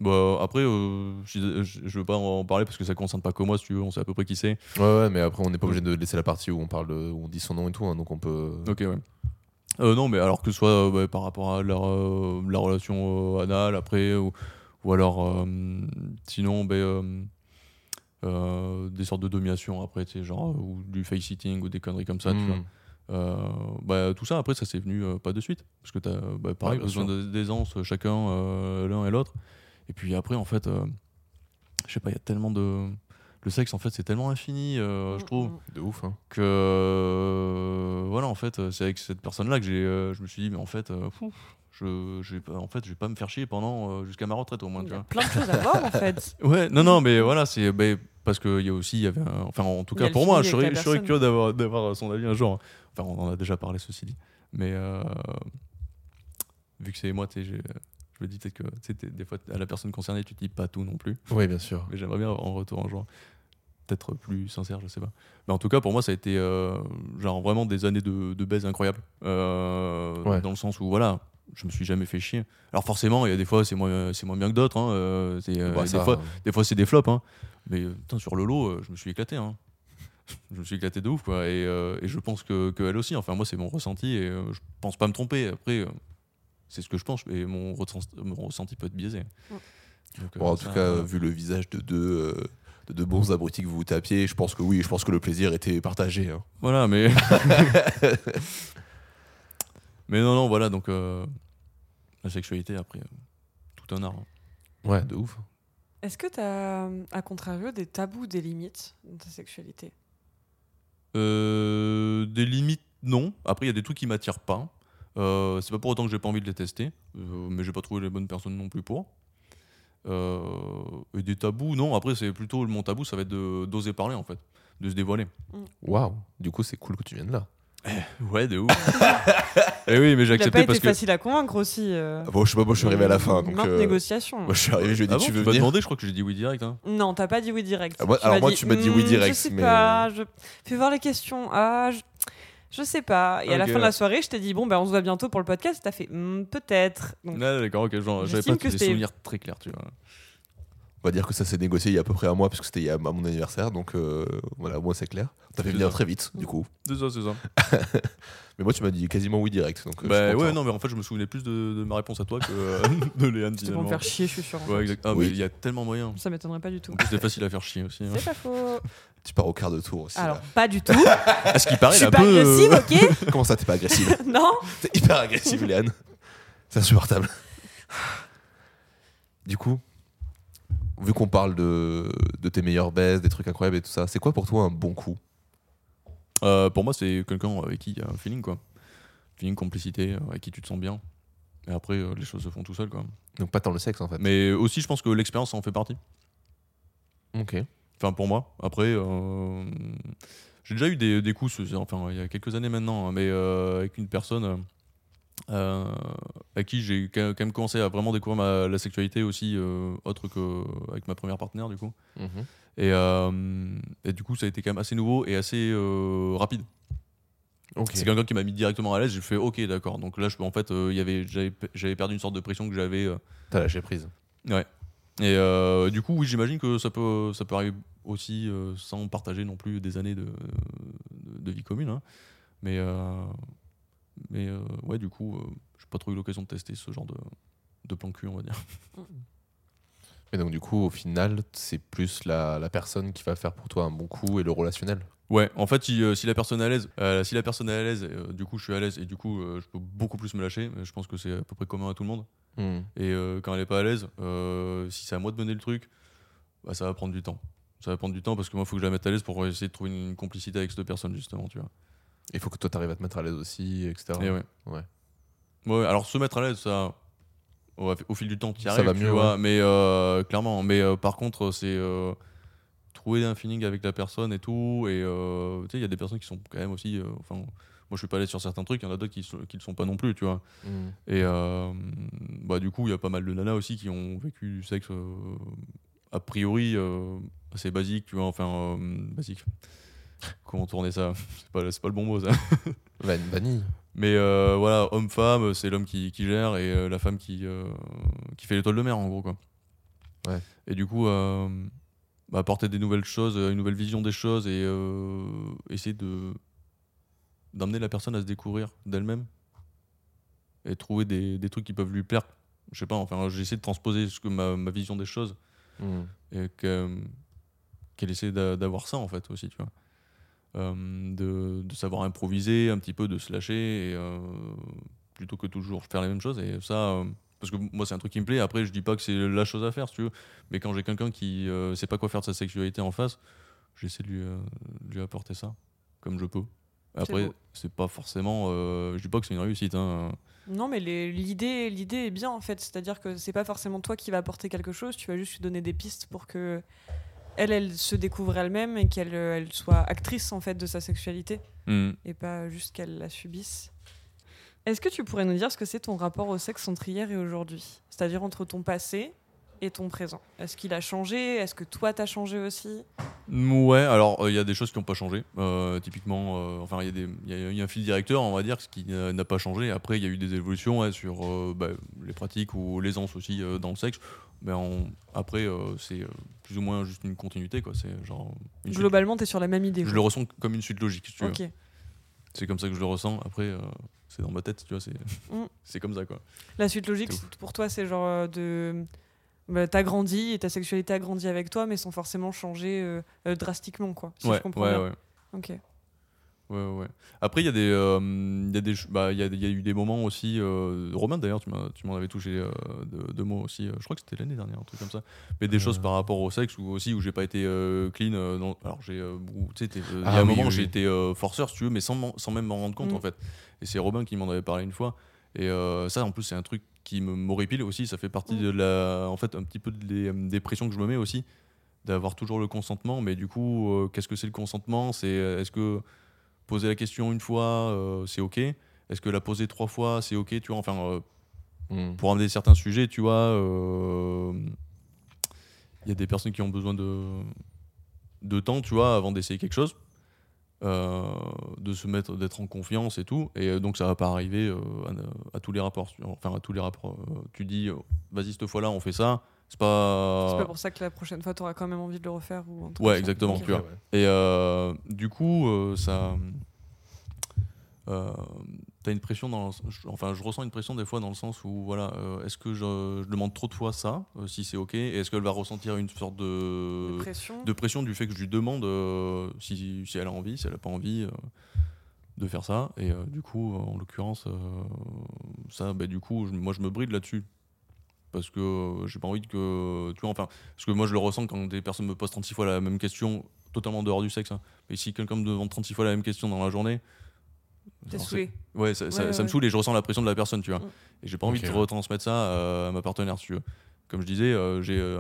bah, après, euh, je, je, veux pas en parler parce que ça concerne pas que moi, si tu veux, on sait à peu près qui c'est. Ouais, ouais, mais après, on n'est pas obligé de laisser la partie où on parle, de- où on dit son nom et tout, hein, donc on peut. Ok, ouais. Euh, non, mais alors que ce soit euh, bah, par rapport à euh, la relation euh, anale après, ou, ou alors euh, sinon, bah, euh, des sortes de domination après, tu sais, genre, ou du face-sitting ou des conneries comme ça, tu Mm. vois. Euh, bah, tout ça, après, ça s'est venu euh, pas de suite. Parce que t'as, bah, pareil, Ouais, besoin d'aisance chacun, euh, l'un et l'autre. Et puis après, en fait, euh, je sais pas, il y a tellement de. Le sexe, en fait, c'est tellement infini, euh, je trouve De ouf, hein. que euh, voilà en fait c'est avec cette personne là que j'ai euh, je me suis dit mais en fait euh, je, je vais pas en fait je vais pas me faire chier pendant euh, jusqu'à ma retraite au moins Il tu y a vois plein de choses à voir en fait. ouais non non mais voilà c'est ben, parce que il y a aussi il y avait un- enfin en tout cas pour moi je serais, je curieux d'avoir d'avoir son avis un jour enfin on en a déjà parlé ceci dit mais euh, vu que c'est moi tu sais je me dis peut-être que des fois à la personne concernée tu te dis pas tout non plus Oui, bien sûr. mais j'aimerais bien en retour un jour. Peut-être plus sincère, je sais pas. Mais en tout cas, pour moi, ça a été euh, genre vraiment des années de, de baise incroyables. Euh, Ouais. Dans le sens où, voilà, je me suis jamais fait chier. Alors forcément, il y a des fois, c'est moins, c'est moins bien que d'autres. hein, euh, euh, Bah, des, fois, des fois, c'est des flops. hein. Mais euh, putain, sur le lot, euh, je me suis éclaté. hein. je me suis éclaté de ouf. Quoi. Et, euh, et je pense que, que elle aussi. Enfin, moi, c'est mon ressenti. Et euh, je pense pas me tromper. Après, euh, c'est ce que je pense. Et mon, ressenti- mon ressenti peut être biaisé. Ouais. Donc, euh, Bon, en ça, tout cas, vu le visage de deux, euh, de deux bons abrutis que vous vous tapiez, je pense que oui, je pense que le plaisir était partagé. hein. Voilà, mais. mais non, non, voilà, donc. euh, la sexualité, après. euh, tout un art. hein. Ouais, de ouf. Est-ce que tu as, à contrario, des tabous, des limites dans ta sexualité? Euh, des limites, non. Après, il y a des trucs qui m'attirent pas. Euh, c'est pas pour autant que j'ai pas envie de les tester, euh, mais j'ai pas trouvé les bonnes personnes non plus pour. Euh, et des tabous, non. Après, c'est plutôt mon tabou, ça va être de- d'oser parler en fait, de se dévoiler. Waouh. Du coup, c'est cool que tu viennes là. Ouais, de ouf. et oui, mais j'ai Il n'a pas accepté été parce que. facile à convaincre aussi. euh, Bon, je sais pas, moi je suis arrivé à la fin. Donc, Maintes euh, négociations. moi je suis arrivé, je lui ai dit Ah bon, tu veux m'as venir demandé, je crois que j'ai dit oui direct. Hein. Non, t'as pas dit oui direct. Ah, moi- alors moi, tu m'as dit oui Hmm, direct, Je sais mais- pas. Je... Fais voir les questions. Ah, je... je sais pas. Et à la Ok, fin de ouais. la soirée, je t'ai dit bon, ben on se voit bientôt pour le podcast. T'as fait Hmm, peut-être. Donc, Ouais, d'accord, ok, genre, j'avais J'estime pas que des c'était- souvenirs très clairs, tu vois. On va dire que ça s'est négocié il y a à peu près un mois, parce que c'était à mon anniversaire, donc euh, voilà, moi c'est clair. T'as fait venir ça. très vite, du coup. C'est ça, c'est ça. Mais moi tu m'as dit quasiment oui direct. Donc, euh, Bah ouais, non, mais en fait, je me souvenais plus de, de ma réponse à toi que euh, de Léane c'était pour me faire chier, je suis sûr. Ouais, exact. Ah, Oui. mais il y a tellement moyen. Ça m'étonnerait pas du tout. En plus, c'est facile à faire chier aussi. hein. C'est pas faux. Tu pars au quart de tour aussi. Alors, là. pas du tout. À ce qui paraît, je il suis pas peu. agressive, ok Comment ça t'es pas agressive Non T'es hyper agressive, Léane. C'est insupportable. Du coup, vu qu'on parle de, de tes meilleures baisses, des trucs incroyables et tout ça, c'est quoi pour toi un bon coup? Euh, pour moi, c'est quelqu'un avec qui il y a un feeling, quoi. Feeling, complicité, euh, avec qui tu te sens bien. Et après, euh, les choses se font tout seul, quoi. Donc pas tant le sexe en fait. Mais aussi, je pense que l'expérience en fait partie. Ok. Enfin, pour moi. Après, euh, j'ai déjà eu des, des coups, enfin, il y a quelques années maintenant, hein, mais euh, avec une personne euh, avec qui j'ai quand même commencé à vraiment découvrir ma, la sexualité aussi, euh, autre qu'avec ma première partenaire, du coup. Mhm. Et, euh, et du coup, ça a été quand même assez nouveau et assez euh, rapide. Ok. C'est quelqu'un qui m'a mis directement à l'aise. J'ai fait OK, d'accord. Donc là, je, en fait, y avait, j'avais, perdu une sorte de pression que j'avais. T'as lâché prise. ouais. Et euh, du coup, oui, j'imagine que ça peut, ça peut arriver aussi euh, sans partager non plus des années de, de, de vie commune. hein. Mais, euh, mais euh, ouais, du coup, euh, j'ai pas trop eu l'occasion de tester ce genre de, de plan cul, on va dire. Mais donc du coup, au final, c'est plus la, la personne qui va faire pour toi un bon coup et le relationnel. Ouais, en fait, si, euh, si la personne est à l'aise, euh, si la personne est à l'aise, du coup, je suis à l'aise et du coup, je peux beaucoup plus me lâcher. Je pense que c'est à peu près commun à tout le monde. Hmm. Et quand elle est pas à l'aise, si c'est à moi de mener le truc, bah, ça va prendre du temps. Ça va prendre du temps parce que moi, il faut que je la mette à l'aise pour essayer de trouver une complicité avec cette personne, justement, tu vois. Il faut que toi t'arrives à te mettre à l'aise aussi, etc. Et ouais. Ouais. Ouais, alors se mettre à l'aise, ça, au, au fil du temps, tu Ça arrives, va tu mieux, vois, mais euh, clairement. Mais euh, par contre, c'est euh, trouver un feeling avec la personne et tout. Et tu sais, il y a des personnes qui sont quand même aussi. Enfin, moi, je suis pas à l'aise sur certains trucs, il y en a d'autres qui, sont- qui le sont pas non plus, tu vois. Hmm. Et bah, du coup, il y a pas mal de nanas aussi qui ont vécu du sexe a priori assez basique, tu vois, enfin, basique. Comment tourner ça? C'est pas, pas le bon mot, ça. Van- Vanille. Mais euh, voilà, homme-femme, c'est l'homme qui, qui gère et euh, la femme qui, euh, qui fait l'étoile de mer, en gros, quoi. Ouais. Et du coup, bah, apporter des nouvelles choses, une nouvelle vision des choses et essayer de d'amener la personne à se découvrir d'elle-même et trouver des, des trucs qui peuvent lui plaire. Je sais pas, enfin, j'essaie de transposer ce que ma, ma vision des choses Hmm. et que- qu'elle essaie d'a- d'avoir ça en fait aussi, tu vois. Euh, de, de savoir improviser un petit peu, de se lâcher, et, euh, plutôt que toujours faire les mêmes choses. Et ça, euh, parce que moi c'est un truc qui me plaît, après je dis pas que c'est la chose à faire, si tu veux, mais quand j'ai quelqu'un qui euh, sait pas quoi faire de sa sexualité en face, j'essaie de lui, euh, lui apporter ça, comme je peux. Après, c'est pas forcément. euh, je dis pas que c'est une réussite. Hein. Non, mais l'idée, l'idée est bien en fait. C'est-à-dire que c'est pas forcément toi qui va apporter quelque chose. Tu vas juste lui donner des pistes pour que elle, elle se découvre elle-même et qu'elle euh, elle soit actrice en fait de sa sexualité Hmm. et pas juste qu'elle la subisse. Est-ce que tu pourrais nous dire ce que c'est ton rapport au sexe entre hier et aujourd'hui? C'est-à-dire entre ton passé et ton présent. Est-ce qu'il a changé? Est-ce que toi t'as changé aussi? Ouais, alors il y a des choses qui n'ont pas changé. Euh, typiquement, euh, enfin il y, a des- il y a un fil directeur, on va dire, ce qui n'a pas changé. Après, il y a eu des évolutions ouais, sur euh, bah, les pratiques ou l'aisance aussi euh, dans le sexe. Mais après, euh, c'est euh, plus ou moins juste une continuité, quoi. C'est genre une Globalement, t'es sur la même idée. Je quoi. le ressens comme une suite logique. si tu. C'est comme ça que je le ressens. Après, euh, c'est dans ma tête, tu vois. C'est Mm. c'est comme ça, quoi. La suite logique, pour toi, c'est genre euh, de. Bah, t'as grandi et ta sexualité a grandi avec toi, mais sans forcément changer euh, euh, drastiquement, quoi. Si ouais, je comprends ouais, bien. ouais. Ok. Ouais, ouais. Après, il y, a des, euh, il y, a des ch- bah, il y, a, il y a eu des moments aussi. euh, Romain, d'ailleurs, tu m'as- tu m'en avais touché euh, deux, deux mots aussi. euh, Je crois que c'était l'année dernière, un truc comme ça. Mais des Euh. choses par rapport au sexe ou aussi où j'ai pas été euh, clean. euh, dans- alors, j'ai. euh, où, tu sais, euh, il y Ah a un oui, moment oui, où j'ai été euh, forceur, si tu veux, mais sans, sans même m'en rendre compte, Mm. en fait. Et c'est Robin qui m'en avait parlé une fois. Et euh, ça, en plus, c'est un truc qui me- m'horripile aussi. Ça fait partie Mm. de la. En fait, un petit peu des, des pressions que je me mets aussi. D'avoir toujours le consentement. Mais du coup, euh, qu'est-ce que c'est le consentement? C'est. euh, Est-ce que poser la question une fois, euh, c'est ok? Est-ce que la poser trois fois, c'est ok, tu vois Enfin, euh, Hmm. pour amener certains sujets, tu vois, euh, il y a des personnes qui ont besoin de, de temps, tu vois, avant d'essayer quelque chose, euh, de se mettre, d'être en confiance et tout. Et euh, donc, ça va pas arriver euh, à, à tous les rapports. Enfin, à tous les rapports. Euh, tu dis, euh, vas-y, cette fois-là, on fait ça. C'est pas. C'est pas pour ça que la prochaine fois, tu auras quand même envie de le refaire ou Ouais, exactement, tu vois. Et euh, du coup, euh, ça. T'as une pression dans. le- enfin, je ressens une pression des fois dans le sens où, voilà, euh, est-ce que je, je demande trop de fois ça, euh, si c'est ok, et est-ce qu'elle va ressentir une sorte de. De pression. de pression du fait que je lui demande euh, si, si elle a envie, si elle a pas envie de faire ça. Et du coup, en l'occurrence, ça, bah, du coup, je- moi, je me bride là-dessus. Parce que j'ai pas envie que. Tu vois, enfin, parce que moi, je le ressens quand des personnes me posent 36 fois la même question, totalement en dehors du sexe. hein. Mais si quelqu'un me demande 36 fois la même question dans la journée. T'es saoulé. c'est- Ouais, ça, ça- Ouais, ça me ouais. saoule et je ressens la pression de la personne, tu vois. Mm. Et j'ai pas envie de ouais. retransmettre ça à ma partenaire, si tu veux. Comme je disais, euh, j'ai, euh,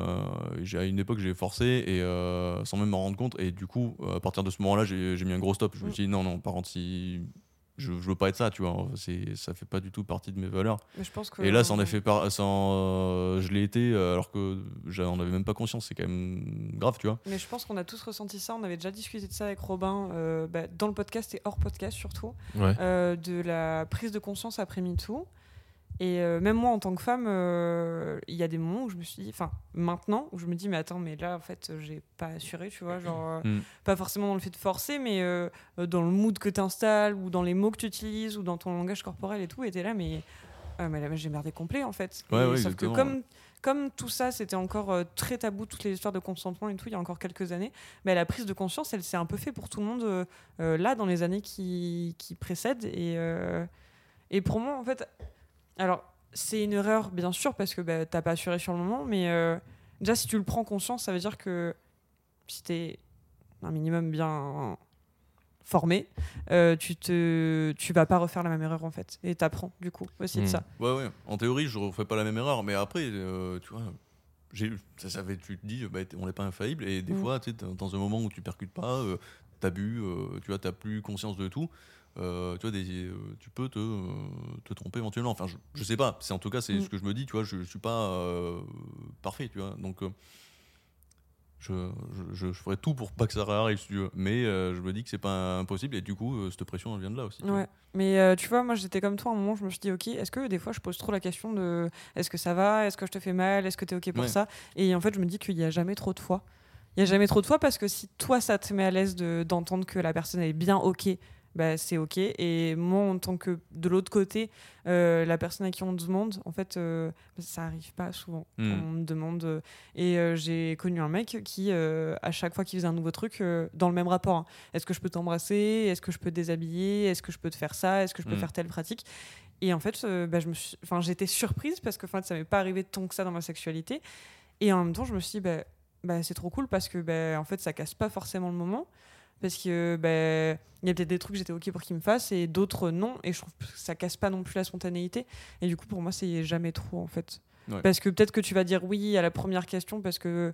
j'ai- à une époque, j'ai forcé et euh, sans même m'en rendre compte. Et du coup, à partir de ce moment-là, j'ai, j'ai mis un gros stop. Je me Mm. suis dit, non, non, par contre, si. Je, je veux pas être ça, tu vois. C'est, ça fait pas du tout partie de mes valeurs. Mais je pense que. Et là, ça en a fait par, ça en- euh, je l'ai été euh, alors que j'en avais même pas conscience. C'est quand même grave, tu vois. Mais je pense qu'on a tous ressenti ça. On avait déjà discuté de ça avec Robin euh, bah, dans le podcast et hors podcast surtout, Ouais. euh, de la prise de conscience après MeToo. Et euh, même moi, en tant que femme, euh, il y a des moments où je me suis dit, enfin, maintenant, où je me dis, mais attends, mais là, en fait, j'ai pas assuré, tu vois, genre, euh, Mm. pas forcément dans le fait de forcer, mais dans le mood que tu installes, ou dans les mots que tu utilises, ou dans ton langage corporel et tout, et t'es là, mais, mais là, j'ai merdé complet, en fait. Ouais, Et ouais, sauf que comme, comme tout ça, c'était encore très tabou, toutes les histoires de consentement et tout, il y a encore quelques années, mais la prise de conscience, elle s'est un peu fait pour tout le monde, là, dans les années qui, qui précèdent, et, et pour moi, en fait, alors, c'est une erreur, bien sûr, parce que bah, t'as pas assuré sur le moment, mais euh, déjà, si tu le prends conscience, ça veut dire que si t'es un minimum bien formé, euh, tu te, tu vas pas refaire la même erreur en fait, et t'apprends du coup aussi de Mm. ça. Ouais, ouais. En théorie, je refais pas la même erreur, mais après, euh, tu vois, j'ai, ça, ça fait- tu te dis, bah, on n'est pas infaillible, et des Mm. fois, tu sais, dans- dans un moment où tu percutes pas, euh, t'as bu, euh, tu vois, t'as plus conscience de tout. Euh, tu vois, des, euh, tu peux te, euh, te tromper éventuellement. Enfin, je, je sais pas. C'est en tout cas, c'est Mm. ce que je me dis. Tu vois, je, je suis pas euh, parfait. Tu vois, donc. je, je, ferai tout pour pas que ça réarrive, si tu veux. Mais je me dis que c'est pas impossible et du coup, cette pression elle vient de là aussi. Ouais. Mais tu vois, moi j'étais comme toi à un moment, je me suis dit, ok, est-ce que des fois je pose trop la question de est-ce que ça va, est-ce que je te fais mal, est-ce que t'es ok pour Ouais. ça? Et en fait, je me dis qu'il y a jamais trop de fois. Il y a jamais trop de fois parce que si toi ça te met à l'aise de- d'entendre que la personne est bien ok, bah, c'est ok. Et moi, en tant que de l'autre côté, euh, la personne à qui on demande, en fait, euh, ça arrive pas souvent. Mm. On me demande. euh, et euh, j'ai connu un mec qui, à chaque fois qu'il faisait un nouveau truc, dans le même rapport, hein. est-ce que je peux t'embrasser? Est-ce que je peux te déshabiller? Est-ce que je peux te faire ça? Est-ce que je peux Mm. faire telle pratique? Et en fait, bah, je me suis... enfin, j'étais surprise parce que en fait, ça m'est pas arrivé tant que ça dans ma sexualité. Et en même temps, je me suis dit, bah, bah, c'est trop cool parce que bah, en fait, ça casse pas forcément le moment. Parce que bah, il y a peut-être des trucs que j'étais ok pour qu'il me fasse et d'autres non. Et je trouve que ça casse pas non plus la spontanéité. Et du coup, pour moi, c'est jamais trop en fait. Ouais. Parce que peut-être que tu vas dire oui à la première question parce que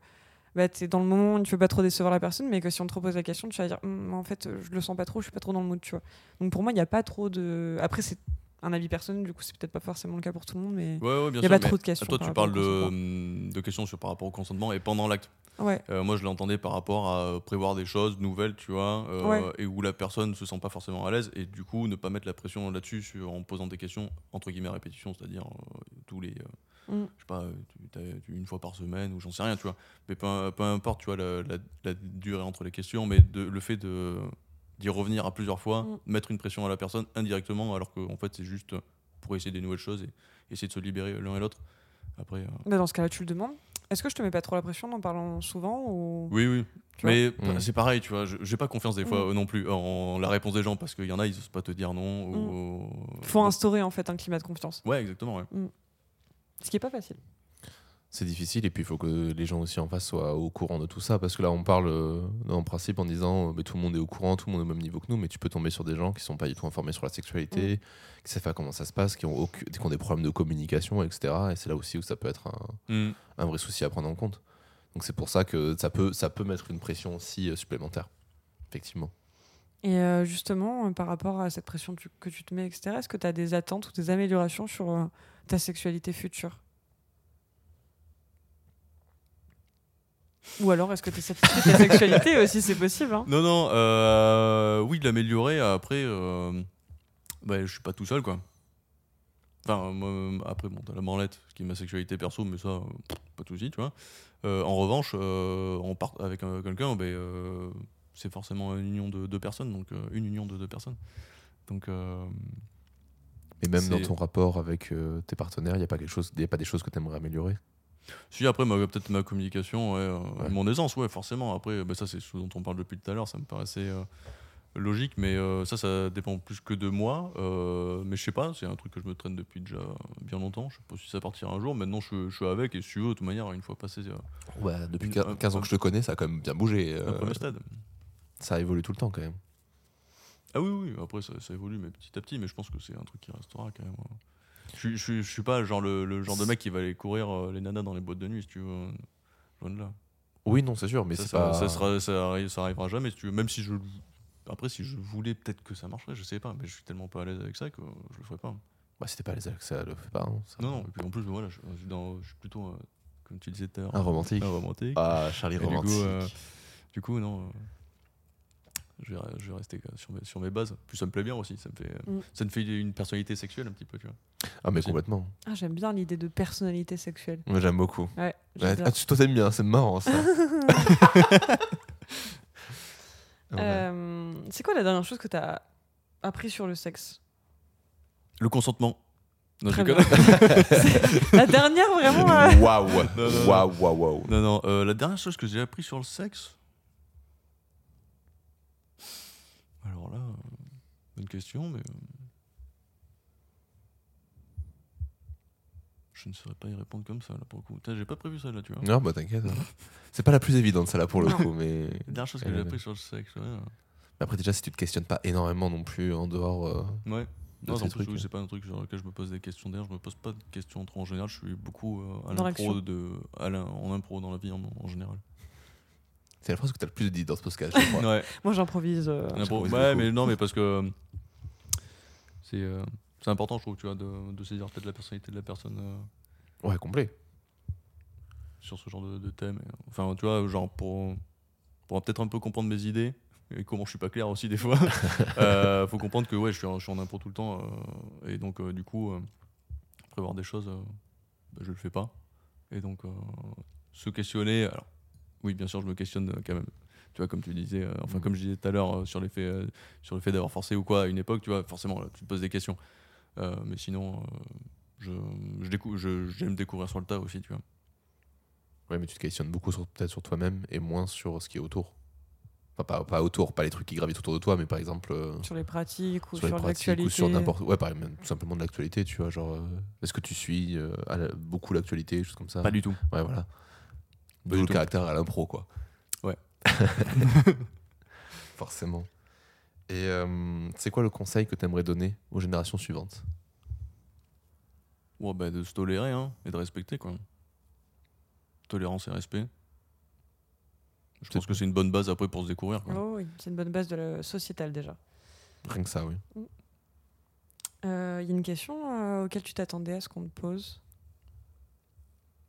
bah, tu es dans le moment, tu veux pas trop décevoir la personne, mais que si on te repose la question, tu vas dire Hum, en fait, je le sens pas trop, je suis pas trop dans le mood, tu vois. Donc pour moi, il n'y a pas trop de. Après, c'est un avis personnel, du coup, c'est peut-être pas forcément le cas pour tout le monde, mais Ouais, ouais, il n'y a pas trop de questions. Toi, tu parles de, questions sur, par rapport au consentement et pendant l'acte. Ouais, Euh, moi, je l'entendais par rapport à euh, prévoir des choses nouvelles, tu vois, euh, et où la personne se sent pas forcément à l'aise, et du coup, ne pas mettre la pression là-dessus en posant des questions entre guillemets répétition, c'est-à-dire euh, tous les, Mm. je sais pas, une fois par semaine ou j'en sais rien, tu vois. Mais peu, peu importe, tu vois, la, la- la durée entre les questions, mais de, le fait de d'y revenir à plusieurs fois, Mm. mettre une pression à la personne indirectement, alors qu'en fait, c'est juste pour essayer des nouvelles choses et essayer de se libérer l'un et l'autre. Après, euh, Bah, dans ce cas-là, tu le demandes. Est-ce que je te mets pas trop la pression en parlant souvent ou... Oui, oui. Tu Mais Mm. c'est pareil, tu vois, je- j'ai pas confiance des fois Mm. non plus en la réponse des gens parce qu'il y en a, ils osent pas te dire non. Mm. Ou... Faut instaurer en fait un climat de confiance, Ouais, exactement. ouais. ce qui est pas facile. C'est difficile et puis il faut que les gens aussi en face soient au courant de tout ça parce que là on parle euh, en principe en disant euh, mais tout le monde est au courant, tout le monde est au même niveau que nous mais tu peux tomber sur des gens qui sont pas du tout informés sur la sexualité, qui savent pas comment ça se passe, qui ont, aucun- qui ont des problèmes de communication etc. Et c'est là aussi où ça peut être un, Mm. un vrai souci à prendre en compte. Donc c'est pour ça que ça peut, ça peut mettre une pression aussi euh, supplémentaire. Effectivement. Et euh, justement, par rapport à cette pression que tu te mets, etc., est-ce que tu as des attentes ou des améliorations sur ta sexualité future? Ou alors, est-ce que tu es satisfait de ta sexualité aussi C'est possible. Hein Non, non, euh, oui, de l'améliorer. Après, euh, bah, je suis pas tout seul, quoi. Enfin, après, bon, t'as la branlette, ce qui est ma sexualité perso, mais ça, pff, pas de souci, tu vois. Euh, en revanche, euh, on part avec euh, quelqu'un, ben, euh, c'est forcément une union de deux personnes, donc euh, une union de deux personnes. Donc, euh, Et même dans ton rapport avec euh, tes partenaires, il n'y a pas quelque chose, y a pas des choses que tu aimerais améliorer? Si après, peut-être ma communication, ouais, euh, Ouais. mon aisance, ouais, forcément. Après, ben, ça, c'est ce dont on parle depuis tout à l'heure, ça me paraissait euh, logique, mais euh, ça, ça dépend plus que de moi. euh, mais je sais pas, c'est un truc que je me traîne depuis déjà bien longtemps. Je sais pas si ça partira un jour. Maintenant, je, je suis avec, et si veux, de toute manière, une fois passé euh, Ouais, depuis Une- 15 un- 15 ans que je te connais, ça a quand même bien bougé. un stade. ça évolue tout le temps quand même. Ah oui, oui, après, ça, ça évolue, mais petit à petit, mais je pense que c'est un truc qui restera quand même. ouais. Je, je, suis- je suis pas genre le, le genre de mec qui va aller courir euh, les nanas dans les boîtes de nuit, si tu veux. euh, Loin de là. Oui, non, c'est sûr, mais ça, c'est ça, pas. ça sera- ça arri- ça arrivera jamais, si tu veux. Même si je. Après, si je voulais, peut-être que ça marcherait, je sais pas, mais je suis tellement pas à l'aise avec ça que je le ferais pas. Bah, si t'es pas à l'aise avec ça, le fais pas. hein, ça- Non, non, et puis en plus, voilà, je, je suis dans- je suis plutôt, euh, comme tu disais tout à l'heure, Un romantique. un romantique. Ah, Charlie Et du coup, romantique. euh, Du coup, non. euh, je, vais, je vais rester sur mes, sur mes bases. Puis ça me plaît bien aussi. Ça me fait, Mm. ça me fait une personnalité sexuelle un petit peu, tu vois. ah, mais aussi. complètement. Ah, J'aime bien l'idée de personnalité sexuelle. Moi, j'aime beaucoup. Ouais, ah, tu- toi, t'aimes bien, c'est marrant ça. Euh, c'est quoi la dernière chose que tu as appris sur le sexe? Le consentement. Non, je. La dernière, vraiment euh, Waouh, Non, non, waouh, waouh, waouh. non, non. euh, la dernière chose que j'ai appris sur le sexe? Alors là, euh, bonne question, mais. euh, Je ne saurais pas y répondre comme ça, là, pour le coup. J'ai pas prévu ça, là, tu vois. Non, bah t'inquiète. hein. C'est pas la plus évidente, ça là pour le Non. coup, mais. La dernière chose que j'ai appris sur le sexe, ouais. Après, déjà, si tu te questionnes pas énormément non plus en dehors. euh, Ouais. de Non, ces en plus, trucs, oui, euh. c'est pas un truc sur lequel je me pose des questions. D'ailleurs, je me pose pas de questions trop en général. Je suis beaucoup euh, à l'impro de, à en impro dans la vie en, en général. C'est la phrase que t'as le plus dit dans ce podcast, je crois. Ouais, Moi, j'improvise. euh, Ouais, beaucoup. mais non, mais parce que euh, c'est euh, c'est important, je trouve, tu vois, de, de saisir peut-être la personnalité de la personne euh, Ouais, complet. sur ce genre de, de thème. Euh, enfin, tu vois, genre pour, pour peut-être un peu comprendre mes idées et comment je suis pas clair aussi des fois. euh, faut comprendre que ouais, je suis, en- je suis en impro tout le temps euh, et donc euh, du coup, euh, prévoir des choses, euh, bah, je le fais pas. Et donc, euh, se questionner. Alors, oui, bien sûr, je me questionne euh, quand même. Tu vois, comme tu disais, euh, enfin, Mhm. comme je disais tout à l'heure, euh, sur l'effet euh, sur le fait d'avoir forcé ou quoi à une époque, tu vois, forcément, là, tu te poses des questions. Euh, mais sinon, euh, je, je décou- je- j'aime découvrir sur le tas aussi, tu vois. Ouais, mais tu te questionnes beaucoup sur- peut-être sur toi-même et moins sur ce qui est autour. Enfin, pas, pas autour, pas les trucs qui gravitent autour de toi, mais par exemple. euh, Sur les pratiques ou sur l'actualité. ou sur n'importe ouais par même tout simplement de l'actualité tu vois genre euh, est-ce que tu suis euh, à la- beaucoup l'actualité choses comme ça? Pas du tout. ouais voilà Du le tout. caractère à l'impro quoi Ouais. forcément et euh, c'est quoi le conseil que tu aimerais donner aux générations suivantes? Ouais, bah, de se tolérer hein, et de respecter quoi. Tolérance et respect. Je pense que c'est une bonne base après pour se découvrir. quoi. Oh oui, c'est une bonne base de la sociétale déjà. rien que ça oui Euh, Il y a une question euh, auquel tu t'attendais à ce qu'on te pose?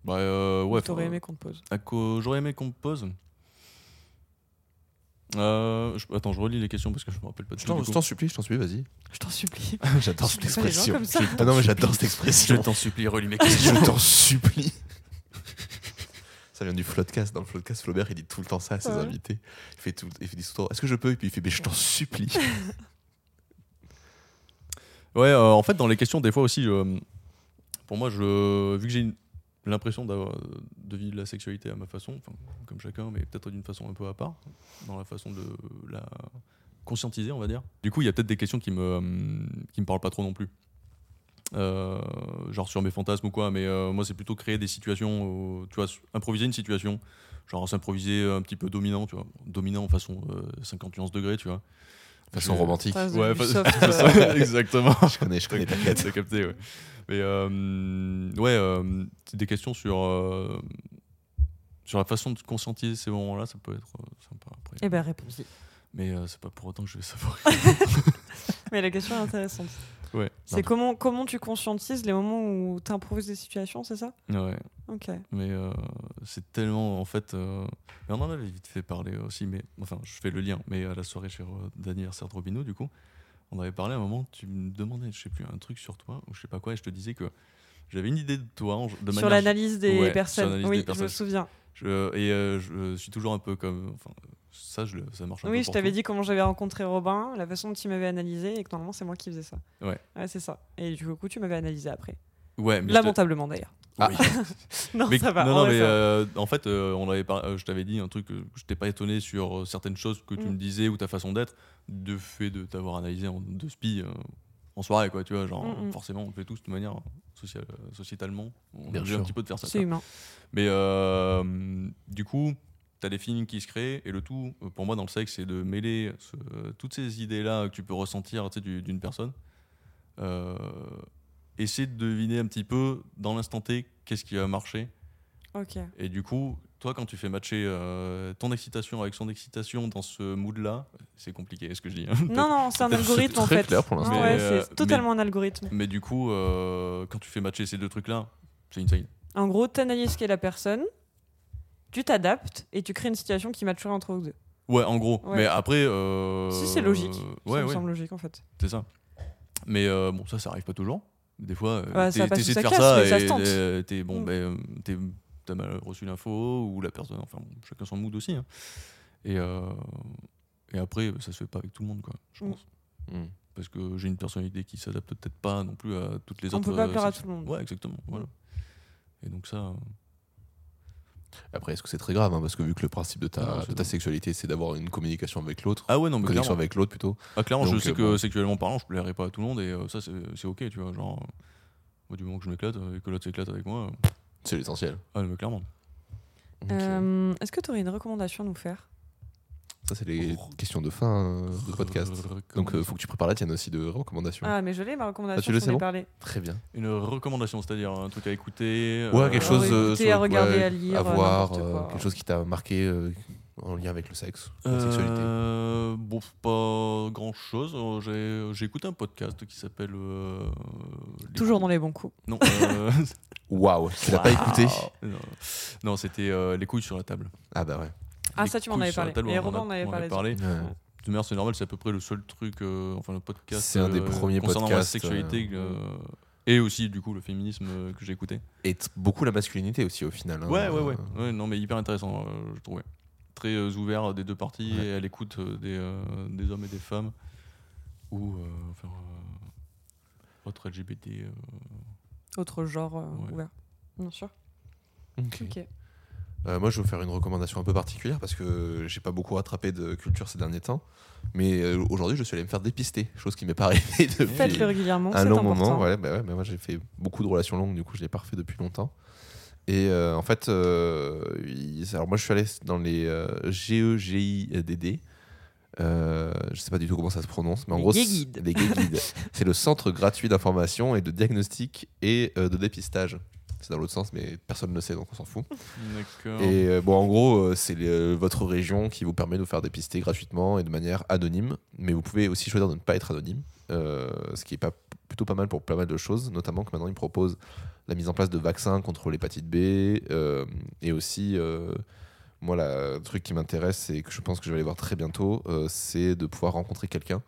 Bah, euh, ouais, t'aurais aimé qu'on te pose. à J'aurais aimé qu'on me pose. Euh, je- Attends, je relis les questions parce que je me rappelle pas de je tout, je t'en supplie je t'en supplie vas-y. Je t'en supplie. j'adore Je cette expression. ah non mais j'adore cette expression. Je t'en supplie, relis mes je questions. t'en supplie. Ça vient du floodcast. Dans le floodcast Flaubert il dit tout le temps ça à ses Ouais. invités. Il fait tout il fait dit tout le temps est-ce que je peux? Et puis il fait mais je t'en supplie. Ouais, euh, en fait, dans les questions, des fois aussi, je- pour moi, je, vu que j'ai une, l'impression d'avoir de vivre la sexualité à ma façon, comme chacun, mais peut-être d'une façon un peu à part, dans la façon de la conscientiser, on va dire. Du coup, il y a peut-être des questions qui me, hum, qui me parlent pas trop non plus. Euh, genre sur mes fantasmes ou quoi, mais euh, moi c'est plutôt créer des situations, tu vois, improviser une situation, genre s'improviser un petit peu dominant, tu vois, dominant façon euh, 51 degrés, tu vois. Façon romantique. Ouais, fa- exactement. Je connais, je connais, t'inquiète. T'as capté, ouais. Mais euh, ouais, euh, c'est des questions sur, euh, sur la façon de conscientiser ces moments-là, ça peut être euh, sympa après. Eh ben, réponds-y. Mais euh, c'est pas pour autant que je vais savoir. Mais la question est intéressante. Ouais. C'est comment, comment tu conscientises les moments où tu improvises des situations, c'est ça? Ouais, Ok. mais euh, c'est tellement en fait. euh, mais on en avait vite fait parler aussi, mais enfin, je fais le lien. Mais à la soirée chez d'anniversaire de Robineau, du coup, on avait parlé à un moment, tu me demandais, je sais plus, un truc sur toi, ou je sais pas quoi, et je te disais que j'avais une idée de toi en- de Sur l'analyse des Ouais, personnes. oui, des je personnes. me souviens. Je- et euh, je suis toujours un peu comme. Enfin, ça, je, le- ça marche un peu. Oui, je t'avais dit comment j'avais rencontré Robin, la façon dont il m'avait analysé, et que normalement c'est moi qui faisais ça. Ouais. Ouais, c'est ça. Et du coup, tu m'avais analysé après. Ouais, mais Lamentablement d'ailleurs. Ah. Oui. Non, Mais- ça va. non, en non, mais ça euh, en fait, euh, on avait par- euh, je t'avais dit un truc que je t'ai pas étonné sur certaines choses que tu Mm. me disais ou ta façon d'être, de fait de t'avoir analysé en de spi euh, en soirée, quoi, tu vois, genre Mm, mm. forcément on le fait tous de toute manière social, euh, sociétalement, on Bien a un petit peu de faire ça. C'est humain. Mais euh, du coup, tu as des feelings qui se créent, et le tout, euh, pour moi, dans le sexe, c'est de mêler ce- toutes ces idées-là que tu peux ressentir tu sais, du- d'une personne. Euh, essayer de deviner un petit peu, dans l'instant T, qu'est-ce qui va marcher. Ok. Et du coup, toi, quand tu fais matcher euh, ton excitation avec son excitation dans ce mood-là, c'est compliqué, ce que je dis. hein. Non, non, c'est un algorithme en très fait. clair pour l'instant. Ouais, euh, c'est totalement un algorithme. Mais du coup, euh, quand tu fais matcher ces deux trucs-là, c'est insane. En gros, tu analyses qui est la personne, tu t'adaptes et tu crées une situation qui matcherait entre vous deux. Ouais, en gros. Ouais. Mais après. euh, Si, c'est logique. Ouais, ça me semble logique en fait. C'est ça. Mais euh, bon, ça, ça arrive pas toujours. Des fois, euh, Ouais, t'essaies de faire casse, ça et t'es bon, Mm. ben, t'es- t'as mal reçu l'info ou la personne, enfin, bon, chacun son mood aussi. hein. Et, euh, et après, ça se fait pas avec tout le monde, quoi, je Mm. pense. Hmm. Parce que j'ai une personnalité qui s'adapte peut-être pas non plus à toutes les On autres. peut pas plaire à tout le monde. Ouais, exactement. Voilà. Et donc ça. Après, est-ce que c'est très grave hein, Parce que vu que le principe de non, ta, de sexualité, c'est d'avoir une communication avec l'autre, Ah ouais, non, une mais connexion clairement. avec l'autre plutôt. Ah, clairement, je sais euh, que bon. sexuellement parlant, je plairais pas à tout le monde et euh, ça, c'est c'est ok, tu vois. Genre, moi, du moment que je m'éclate euh, et que l'autre s'éclate avec moi, euh, C'est l'essentiel. ah, mais clairement. Euh, Est-ce que tu aurais une recommandation à nous faire? Ça, c'est les questions de fin euh, de podcast. Donc, il faut que tu prépares la tienne aussi de recommandations. Ah, mais je l'ai, ma recommandation. Ah, tu le sais ai bon parlé. Très bien. Une recommandation, c'est-à-dire un truc à écouter. Ouais, euh, quelque à chose euh, écouter, sur- à regarder, ouais, à lire, à voir, euh, quelque chose qui t'a marqué euh, en lien avec le sexe, la sexualité. Euh, bon, pas grand chose. J'ai j'ai écouté un podcast qui s'appelle. euh, Toujours dans les bons coups. Non, euh, Waouh, tu l'as pas écouté non, Non, c'était euh, Les couilles sur la table. Ah bah ouais. Ah, Les ça, tu m'en avais parlé. table, Et on en avait on en avait parlé. parlé. Ouais. De manière, c'est normal, c'est à peu près le seul truc, euh, enfin le podcast. C'est un des euh, premiers concernant podcasts, la sexualité euh, euh, et aussi du coup le féminisme euh, que j'ai écouté. Et beaucoup la masculinité aussi au final. hein. Ouais, ouais, ouais, Euh, ouais. Non, mais hyper intéressant, euh, je trouvais. Très euh, ouvert des deux parties Ouais. et à l'écoute euh, des, euh, des hommes et des femmes ou euh, enfin, euh, autres LGBT. euh, Autre genre euh, Ouais. ouvert. Bien sûr. ok. Ok. Euh, moi, je vais vous faire une recommandation un peu particulière parce que j'ai pas beaucoup rattrapé de culture ces derniers temps. Mais euh, aujourd'hui, je suis allé me faire dépister, chose qui m'est pas arrivée depuis Faites-le régulièrement, un long important. moment. Ouais, bah ouais, mais moi, j'ai fait beaucoup de relations longues, du coup, je l'ai pas refait depuis longtemps. Et euh, en fait, il- alors moi, je suis allé dans les GEGIDD. Euh, je sais pas du tout comment ça se prononce, mais en Les gros, c'est- les le centre gratuit d'information et de diagnostic et euh, de dépistage. C'est dans l'autre sens, mais personne ne le sait, donc on s'en fout. Et euh, bon, en gros, euh, c'est votre région qui vous permet de vous faire dépister gratuitement et de manière anonyme. Mais vous pouvez aussi choisir de ne pas être anonyme, euh, ce qui est pas, plutôt pas mal pour pas mal de choses, notamment que maintenant ils proposent la mise en place de vaccins contre l'hépatite B euh, et aussi. moi, le truc qui m'intéresse et que je pense que je vais aller voir très bientôt, euh, c'est de pouvoir rencontrer quelqu'un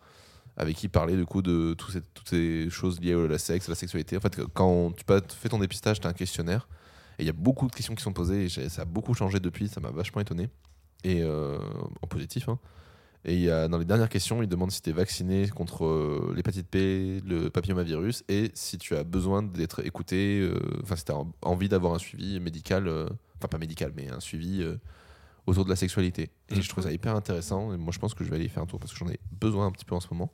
avec qui parler du coup de toutes ces choses liées à la sexe, à la sexualité. En fait, quand tu fais ton dépistage, tu as un questionnaire et il y a beaucoup de questions qui sont posées et ça a beaucoup changé depuis, ça m'a vachement étonné. Et euh, en positif. hein. Et dans les dernières questions, il demande si tu es vacciné contre euh, l'hépatite P, le papillomavirus, et si tu as besoin d'être écouté, euh, enfin si tu as envie d'avoir un suivi médical, enfin pas médical, mais un suivi autour de la sexualité. Et je trouve ça hyper intéressant, et moi je pense que je vais aller y faire un tour, parce que j'en ai besoin un petit peu en ce moment.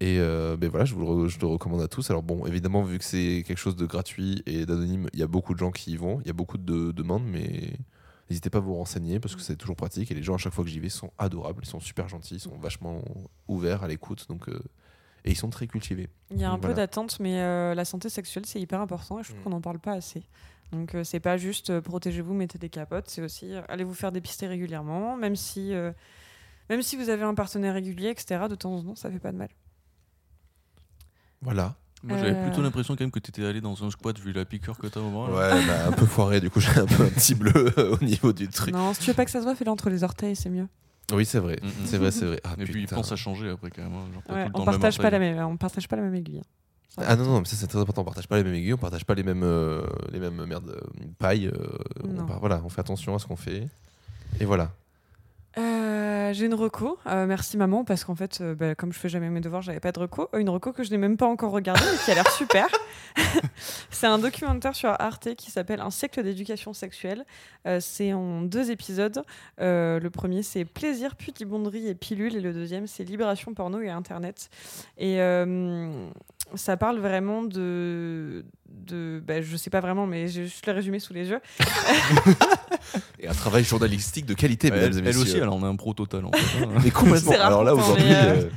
Et euh, ben voilà, je vous le, je le recommande à tous. Alors bon, évidemment, vu que c'est quelque chose de gratuit et d'anonyme, il y a beaucoup de gens qui y vont, il y a beaucoup de demandes, mais n'hésitez pas à vous renseigner parce que c'est toujours pratique. Et les gens, à chaque fois que j'y vais, sont adorables, ils sont super gentils, ils sont vachement ouverts à l'écoute, donc euh, et ils sont très cultivés. Il y a un Donc, peu voilà. d'attente, mais euh, la santé sexuelle, c'est hyper important et je trouve Mm. qu'on n'en parle pas assez. Donc, euh, c'est pas juste euh, protégez-vous, mettez des capotes, c'est aussi euh, allez vous faire dépister régulièrement, même si, euh, même si vous avez un partenaire régulier, etc. De temps en temps, ça fait pas de mal. Voilà. Moi, j'avais Euh. plutôt l'impression quand même que tu étais allé dans un squat vu la piqûre que t'as au là. Ouais, bah, un peu foiré, du coup, j'ai un peu un petit bleu au niveau du truc. Non, si tu veux pas que ça se voit, fais-le entre les orteils, c'est mieux. Oui, c'est vrai, Mm, mm. c'est vrai, c'est vrai. Ah, Et puis il putain. pense à changer après quand même. hein, genre Ouais, tout le temps on partage pas la même, on partage pas la même aiguille. Ah non, non, mais ça c'est très important. On partage pas les mêmes aiguilles, on partage pas les mêmes, euh, les mêmes euh, pailles. euh, on Non. par- voilà, on fait attention à ce qu'on fait. Et voilà. Euh, j'ai une reco. Euh, merci maman parce qu'en fait, euh, bah, comme je fais jamais mes devoirs, j'avais pas de reco. Euh, Une reco que je n'ai même pas encore regardée et qui a l'air super. c'est un documentaire sur Arte qui s'appelle Un siècle d'éducation sexuelle. Euh, c'est en deux épisodes. Euh, le premier c'est plaisir, pudibonderie et pilule et le deuxième c'est libération porno et internet. Et euh, ça parle vraiment de, de bah, je sais pas vraiment, mais j'ai juste le résumé sous les yeux. Et un travail journalistique de qualité, Ouais, mesdames et elle, messieurs. elle aussi, elle en a un pro total en fait. hein. Mais complètement. Alors là, aujourd'hui, euh, euh,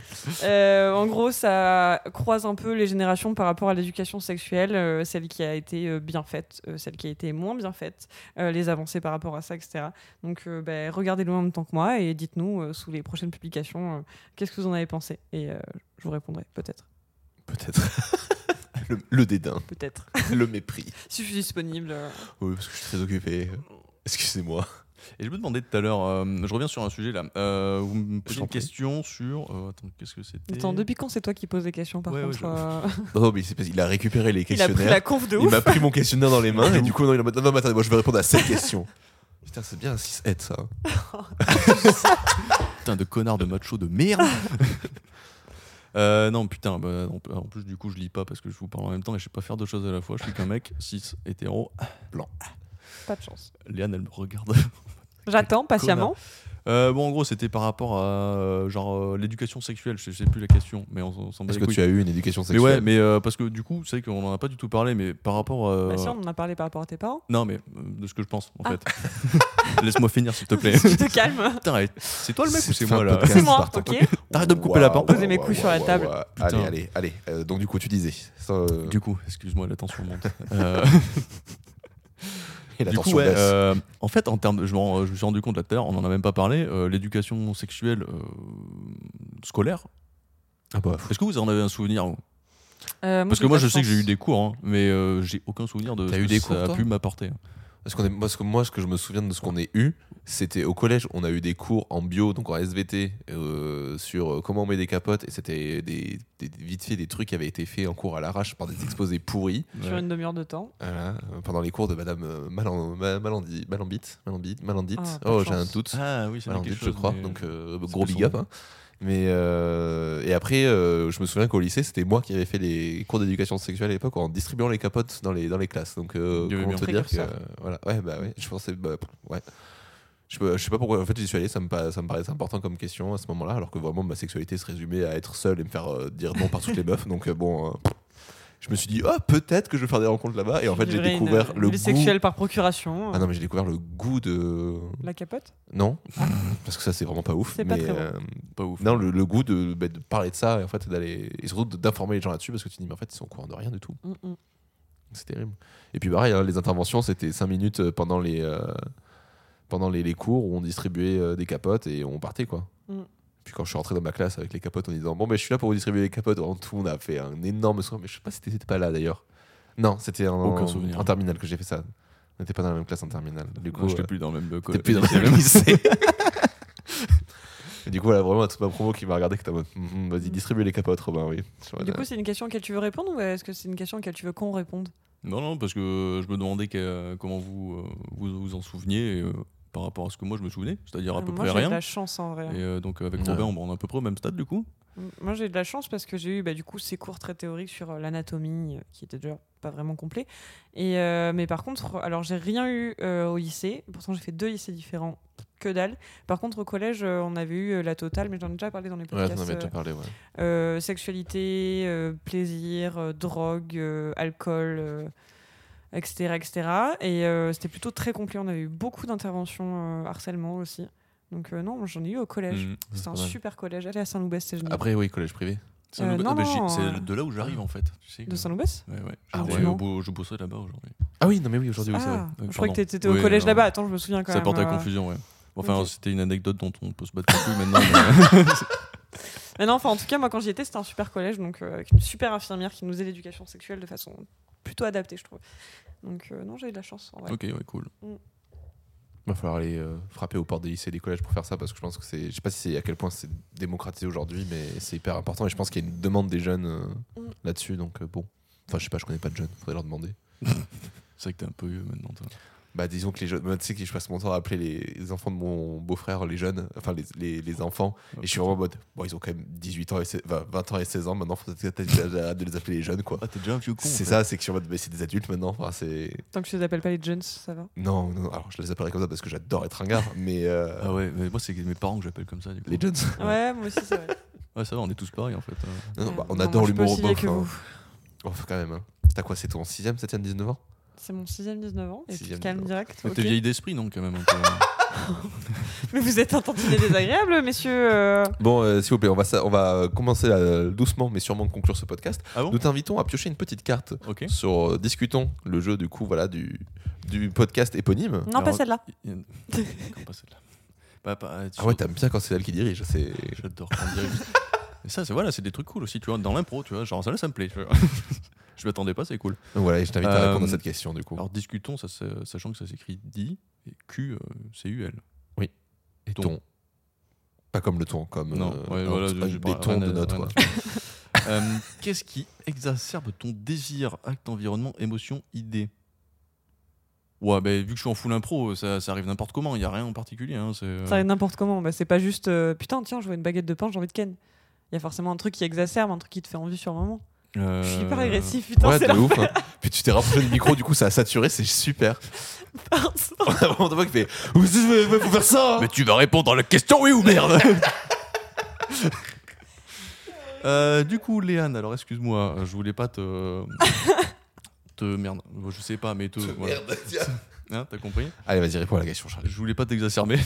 Euh, en gros, ça croise un peu les générations par rapport à l'éducation sexuelle, euh, celle qui a été euh, bien faite, euh, celle qui a été moins bien faite, euh, les avancées par rapport à ça, etc. Donc, euh, ben, regardez-le en même temps que moi et dites-nous euh, sous les prochaines publications euh, qu'est-ce que vous en avez pensé. Et euh, je vous répondrai, peut-être. Peut-être. le, le dédain, Peut-être. le mépris. si je suis disponible. Oui, parce que je suis très occupé. Excusez-moi. Et je me demandais tout à l'heure, euh, je reviens sur un sujet là. Euh, vous me posez une prie. question sur. euh, attends, qu'est-ce que c'était Attends, depuis quand c'est toi qui poses des questions, par Ouais, ouais, contre je- euh, Non, mais c'est parce qu'il a récupéré les Il a pris questionnaires. la conf de Il ouf. m'a pris mon questionnaire dans les mains et du coup, non, il a dit, non, mais attendez, moi je vais répondre à cette question. Putain, c'est bien un 6 head ça. Putain de connard de macho de merde Euh, non, putain, bah, en, en plus, du coup, je lis pas parce que je vous parle en même temps et je sais pas faire deux choses à la fois. Je suis qu'un mec, 6, hétéro. Pas de chance. Léane, elle me regarde. J'attends patiemment. Euh, bon, en gros, c'était par rapport à euh, genre euh, l'éducation sexuelle. Je sais plus la question, mais on, on s'en bat Est-ce les que couilles. tu as eu une éducation Mais sexuelle ouais, mais euh, parce que du coup, c'est vrai qu'on en a pas du tout parlé, mais par rapport. euh, Bah, si, on en a parlé par rapport à tes parents. Non, mais euh, de ce que je pense, en Ah. fait. Laisse-moi finir, s'il te plaît. tu te calmes. Putain, arrête. c'est toi le mec ou c'est moi là C'est moi, ok Arrête de me couper la parole. Posez mes couilles sur la table. Putain. Allez, allez, allez. Euh, donc, du coup, tu disais. Ça, euh, Du coup, excuse-moi, la tension monte. Euh, et la du coup, ouais, euh, en fait, en termes de, je, me suis rendu compte là tout à l'heure, on en a même pas parlé, euh, l'éducation sexuelle euh, scolaire. Ah bah, Est-ce que vous en avez un souvenir Euh, Parce que moi, je sais que j'ai eu des cours, hein, mais euh, j'ai aucun souvenir de ce eu que des ça cours, a pu m'apporter. Parce, qu'on est, parce que moi, ce que je me souviens de ce qu'on ait eu, c'était au collège, on a eu des cours en bio, donc en SVT, euh, sur euh, comment on met des capotes, et c'était des, des- vite fait des trucs qui avaient été faits en cours à l'arrache par des exposés pourris. Sur Ouais. une demi-heure de temps. Voilà, euh, pendant les cours de Madame Malan- Ma- Malandi- Malambite, Malambite, Malandite. Ah, oh, j'ai un doute. Ah oui, c'est Malandite, quelque je crois. mais- Donc euh, gros big up. hein. Mais euh, et après, euh, je me souviens qu'au lycée, c'était moi qui avais fait les cours d'éducation sexuelle à l'époque en distribuant les capotes dans les dans les classes. Donc euh, Il y avait comment bien te dire que précurseur. voilà, ouais, bah ouais, je pensais, bah, ouais. Je, peux- je sais pas pourquoi en fait j'y suis allé, ça me, pa- ça me paraissait important comme question à ce moment-là, alors que vraiment ma sexualité se résumait à être seul et me faire euh, dire non par toutes les meufs. Donc euh, bon, euh, je me suis dit, oh, peut-être que je vais faire des rencontres là-bas. Et en fait, j'ai découvert une le goût. sexuelle par procuration. Ah non, mais j'ai découvert le goût de. La capote? Non, parce que ça, c'est vraiment pas ouf. C'est pas bon. euh, Pas ouf. non, le, le goût de, bah, de parler de ça et en fait d'aller et surtout d'informer les gens là-dessus parce que tu te dis mais en fait ils sont au courant de rien du tout. Mm, mm. C'est terrible. Et puis pareil, hein, les interventions c'était 5 minutes euh, pendant les euh, pendant les, les cours où on distribuait euh, des capotes et on partait quoi. Mm. Puis quand je suis rentré dans ma classe avec les capotes en disant bon ben je suis là pour vous distribuer les capotes, en tout on a fait un énorme soin mais je sais pas si t'étais pas là d'ailleurs. Non, c'était en, en terminale que j'ai fait ça. On n'était pas dans la même classe en terminale. Du coup, j'étais euh, plus dans le même plus dans le même lycée. Et du coup, voilà, vraiment, toute ma promo qui m'a regardé, que t'as en mode, Mhm, vas-y, distribue les capotes, Robin, oui. Du coup, c'est une question auquel tu veux répondre ou est-ce que c'est une question auquel tu veux qu'on réponde? Non, non, parce que je me demandais que- comment vous, euh, vous vous en souveniez. et, euh, par rapport à ce que moi je me souvenais, c'est-à-dire à peu Moi, près j'ai de rien. la chance en vrai. Et euh, donc avec Ouais. Robin, on est à peu près au même stade du coup. Moi, j'ai de la chance parce que j'ai eu bah, du coup ces cours très théoriques sur euh, l'anatomie euh, qui étaient déjà pas vraiment complets. Et, euh, mais par contre, alors j'ai rien eu euh, au lycée. Pourtant, j'ai fait deux lycées différents. Que dalle. Par contre, au collège, on avait eu la totale, mais j'en ai déjà parlé dans les Ouais, podcasts. euh, déjà parlé, ouais. euh, sexualité, euh, plaisir, euh, drogue, euh, alcool, euh, etc. etc. Et euh, c'était plutôt très complet. On avait eu beaucoup d'interventions euh, harcèlement aussi. Donc euh, non, j'en ai eu au collège. C'était pas un super collège. Allez à Saint-Loubès, c'est génial. Après, oui, collège privé. C'est Euh, ah, c'est de là où j'arrive en fait. Tu sais De Saint-Loubès Ouais, ouais. Ah je, ouais. je bo- je bossais là-bas aujourd'hui. Ah oui, non, mais oui, aujourd'hui, oui, c'est vrai. Ah, Euh, je crois que t'étais au Oui, collège là-bas. Attends, je me souviens quand Ça même. porte à euh. confusion, ouais. Enfin, c'était une anecdote dont on peut se battre couilles maintenant. mais- Mais non, enfin, en tout cas, moi, quand j'y étais, c'était un super collège, donc euh, avec une super infirmière qui nous faisait l'éducation sexuelle de façon plutôt adaptée, je trouve. Donc euh, non, j'ai eu de la chance. En vrai. ok, ouais, cool. Il va falloir aller euh, frapper aux portes des lycées et des collèges pour faire ça parce que je pense que c'est. Je sais pas si c'est à quel point c'est démocratisé aujourd'hui, mais c'est hyper important et je pense qu'il y a une demande des jeunes euh, Mm. là-dessus. Donc euh, bon. Enfin, je sais pas, je connais pas de jeunes, faudrait leur demander. C'est vrai que t'es un peu vieux maintenant, toi. Bah, disons que les jeunes. bah, tu sais que je passe mon temps à appeler les, enfants de mon beau-frère, les jeunes, enfin les, les, les enfants. Et je suis vraiment en mode. Bon, ils ont quand même 18 ans et 16 enfin, 20 ans et 16 ans maintenant, faut peut-être de les appeler les jeunes, quoi. Ah, t'es déjà un vieux con. en C'est fait. ça, c'est que je suis en mode. Mais c'est des adultes maintenant. Enfin, c'est. Tant que je les appelle pas les Jones, ça va. Non, non, non, alors je les appellerai comme ça parce que j'adore être un gars, mais. euh, Ah ouais, mais moi, c'est mes parents que j'appelle comme ça. Du coup. Les jeunes. Ouais, moi aussi, c'est vrai. Ouais, ça va, on est tous pareils en fait. Non, non, Ouais. bah, on adore l'humour vieille bof. que hein. vous. Oh, quand même. Hein. T'as quoi C'est ton 6ème, 7ème, 19 ans C'est mon 6ème 19 ans, et puis Sixième calme 19 direct. Mais ok. T'es vieille d'esprit, donc quand même. un peu. Mais vous êtes un tantinet désagréable, messieurs. euh. Bon, euh, s'il vous plaît, on va, sa- on va commencer euh, doucement, mais sûrement conclure ce podcast. ah bon? Nous t'invitons à piocher une petite carte Ok. sur euh, Discutons, le jeu du coup, voilà, du, du podcast éponyme. Non, pas celle-là. Il y pas celle-là Bah, pas- Ah ouais, t'aimes bien quand c'est elle qui dirige. C'est. J'adore quand on dirige. Et ça, c'est voilà, c'est des trucs cool aussi, tu vois, dans l'impro, tu vois, genre ça là, ça me plaît. tu vois. je m'attendais pas, c'est cool. Donc voilà, et je t'invite à Euh, répondre à cette question du coup. Alors discutons, ça, sachant que ça s'écrit di et Q, euh, c'est UL. et ton. ton. Pas comme le ton, comme Non, euh, ouais, un- voilà, un pas- béton rien de notes. Euh, Qu'est-ce qui exacerbe ton désir, acte, environnement, émotion, idée? Ouais, bah, vu que je suis en full impro, ça, ça arrive n'importe comment, il n'y a rien en particulier. Hein, euh, Ça arrive n'importe comment. Bah, c'est pas juste euh, putain, tiens, je vois une baguette de pain, j'ai envie de ken. Il y a forcément un truc qui exacerbe, un truc qui te fait envie sur le moment. Euh, Je suis hyper agressif, putain, Ouais, c'est ouf. hein. Puis tu t'es rapproché du micro, du coup ça a saturé, c'est super. pardon. On a vraiment de qui fait Vous faut faire ça hein. Mais tu vas répondre à la question, oui ou merde? Euh, Du coup, Léane, alors excuse-moi, je voulais pas te. te merde, Bon, je sais pas, mais te. voilà. Merde, tiens. Hein, T'as compris? Allez, vas-y, réponds à la question, Charlie. Je voulais pas t'exacerber.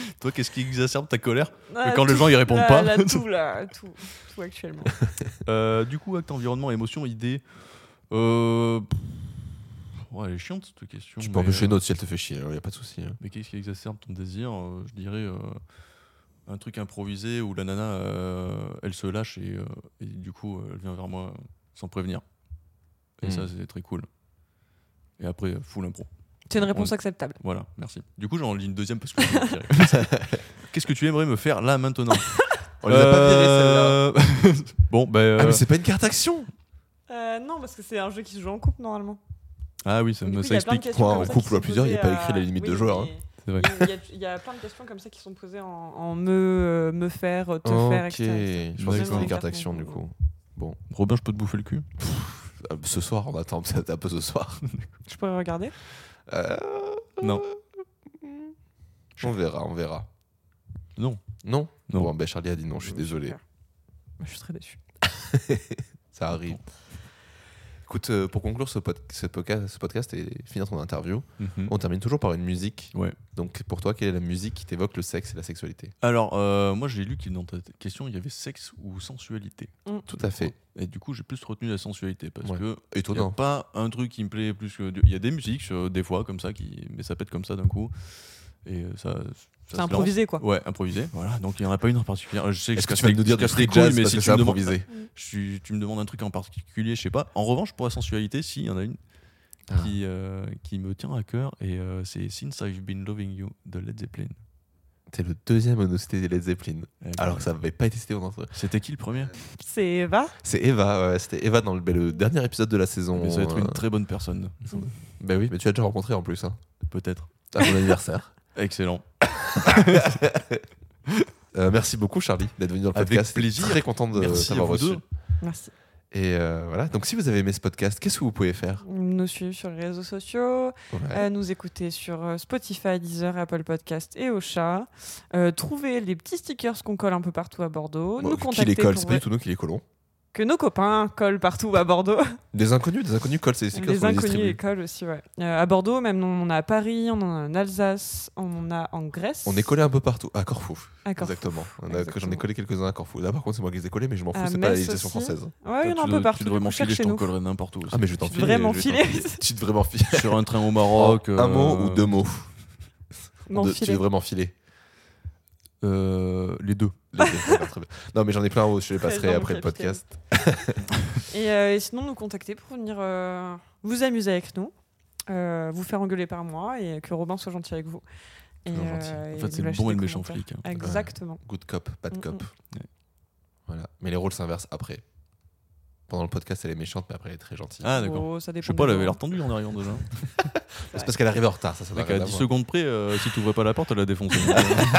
Toi, qu'est-ce qui exacerbe ta colère Ah, quand les gens y répondent là, pas. là, tout, là, tout, tout actuellement. Euh, Du coup, acte, environnement, émotion, idée. Euh... Ouais, elle est chiante cette question. Tu peux empêcher euh, une autre si elle te fait chier, il y a pas de souci. hein. Mais qu'est-ce qui exacerbe ton désir Euh, Je dirais euh, un truc improvisé où la nana, euh, elle se lâche et, euh, et du coup, elle vient vers moi sans prévenir. Et Mm. ça, c'est très cool. Et après, euh, full impro. C'est une réponse On- acceptable. Voilà, merci. Du coup, j'en lis une deuxième parce que. je me tirais. Qu'est-ce que tu aimerais me faire là maintenant? On les a pas virés celle-là. Euh, bon, bah. euh, Ah, mais c'est pas une carte action Euh, non, parce que c'est un jeu qui se joue en couple normalement. ah oui, ça, me coup, ça y de explique. Quoi, en ça couple à plusieurs, il y a pas écrit la limite de oui, joueur, mais C'est vrai. Il y, a, il y a plein de questions comme ça qui sont posées en, en me, euh, me faire, te faire, Ok, etc. je pensais que c'était des cartes action du coup. Robin, je peux te bouffer le cul? Euh, Ce soir, on attend peut-être un peu ce soir. Je pourrais regarder Euh, Non. On verra, on verra. Non. Non Non. Bon, ben Charlie a dit non, je suis désolé. Je suis très déçu. Ça arrive. Écoute, euh, pour conclure ce, pod- ce podcast, ce podcast et finir ton interview, Mhm. on termine toujours par une musique. Ouais. Donc pour toi, quelle est la musique qui t'évoque le sexe et la sexualité? Alors, euh, moi, j'ai lu qu'il dans ta question, il y avait sexe ou sensualité. Tout à fait. Et du coup, j'ai plus retenu la sensualité parce Ouais. que il n'y a pas un truc qui me plaît plus que. Il y a des musiques, euh, des fois, comme ça, qui... mais ça pète comme ça d'un coup. Et euh, ça. C'est improvisé quoi. Ouais, improvisé. Voilà. Donc, il n'y en a pas une en particulier. Je sais Est-ce que je tu vas nous dire couilles, jazz mais si que tu c'est me demandes- improvisé je suis- tu me demandes un truc en particulier, je sais pas. En revanche, pour la sensualité, si, il y en a une Ah. qui, euh, qui me tient à cœur et euh, c'est Since I've Been Loving You de Led Zeppelin. T'es le deuxième à nous citer des Led Zeppelin. Eh ben, Alors que ça n'avait pas été cité au entre. C'était qui le premier? C'est Eva? C'est Eva, ouais, c'était Eva dans le, le dernier épisode de la saison. Mais ça va être une euh, très bonne personne. Ben oui, mais tu as déjà rencontré en plus. Hein. Peut-être. à mon anniversaire. Excellent. Euh, merci beaucoup, Charlie, d'être venu dans le Avec podcast. plaisir. Très content de Merci t'avoir reçu. deux. Merci. Et euh, voilà. Donc, si vous avez aimé ce podcast, qu'est-ce que vous pouvez faire? Nous suivre sur les réseaux sociaux, Ouais. euh, nous écouter sur Spotify, Deezer, Apple Podcast et Ocha. Euh, trouver les petits stickers qu'on colle un peu partout à Bordeaux. Bon, nous qui contacter les colle pour C'est pas du tout nous qui les collons. Que nos copains collent partout à Bordeaux. Des inconnus, des inconnus collent ces stickers les inconnus les collent aussi, ouais. Euh, à Bordeaux, même on en a à Paris, on en a en Alsace, on en a en Grèce. On est collé un peu partout. À Corfou. à Corfou. Exactement. J'en ai collé quelques-uns à Corfou. Là, par contre, c'est moi qui les ai collés, mais je m'en fous. C'est pas la législation française. Ouais, il y en a un peu partout. Tu devrais m'enfiler, je Cherchez t'en nous. collerai n'importe où. aussi. Ah, mais je je vais m'enfiler. t'enfiler. Tu devrais m'enfiler. Sur un train au Maroc. Un mot euh, ou deux mots Tu devrais m'enfiler. Euh, Les deux. Les deux, voilà, très bien. Non, mais j'en ai plein, je les passerai après le capitaine. podcast. Et, euh, et sinon, nous contacter pour venir euh, vous amuser avec nous, vous faire engueuler par moi et que Robin soit gentil avec vous. Et, Toujours gentil. En fait, c'est le bon et le méchant flic. hein. Exactement. Good cop, bad Mm, cop. mm. Ouais. Voilà. Mais les rôles s'inversent après. Pendant le podcast, elle est méchante, mais après, elle est très gentille. Ah, d'accord. Oh, ça Je dépend sais pas, elle avait l'air tendue en arrivant déjà. c'est parce qu'elle arrivait en retard, ça, ça Mec, à rien à 10 voir. secondes près, euh, si tu ouvrais pas la porte, elle a défoncé.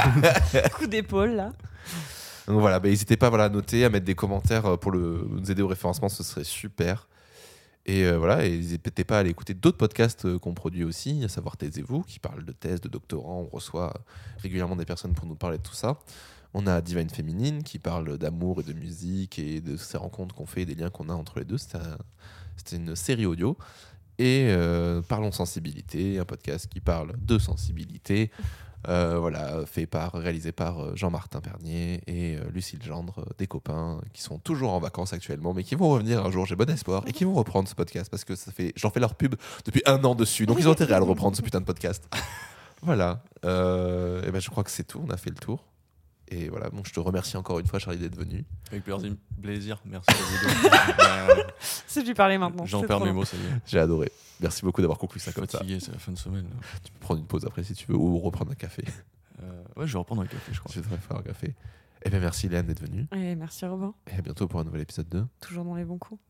Coup d'épaule là. Donc voilà, bah, n'hésitez pas voilà, à noter, à mettre des commentaires euh, pour le, nous aider au référencement, ce serait super. Et euh, voilà, et n'hésitez pas à aller écouter d'autres podcasts euh, qu'on produit aussi, à savoir Taisez-vous, qui parle de thèses, de doctorants. On reçoit euh, régulièrement des personnes pour nous parler de tout ça. On a Divine Féminine, qui parle d'amour et de musique et de ces rencontres qu'on fait et des liens qu'on a entre les deux. C'était un- C'était une série audio. Et euh, Parlons Sensibilité, un podcast qui parle de sensibilité. Euh, voilà, fait par, réalisé par euh, Jean-Martin Pernier et Lucille Gendre, des copains qui sont toujours en vacances actuellement, mais qui vont revenir un jour, j'ai bon espoir, et qui vont reprendre ce podcast parce que ça fait, j'en fais leur pub depuis un an dessus, donc ils ont intérêt à le reprendre ce putain de podcast. voilà, et ben je crois que c'est tout, on a fait le tour. Et voilà, bon, je te remercie encore une fois, Charlie, d'être venu. Avec plaisir, plaisir, merci à vous deux. Si je lui parlais maintenant. J'en c'est perds mes mots, ça y est. J'ai adoré. Merci beaucoup d'avoir conclu ça Je suis comme ça. fatigué, c'est la fin de semaine. là. Tu peux prendre une pause après si tu veux, ou reprendre un café. Euh, ouais, je vais reprendre un café, je crois. Je vais te faire un café. Et bien merci, Léane, d'être venue. Et merci Robin, Et à bientôt pour un nouvel épisode 2. toujours dans les bons coups.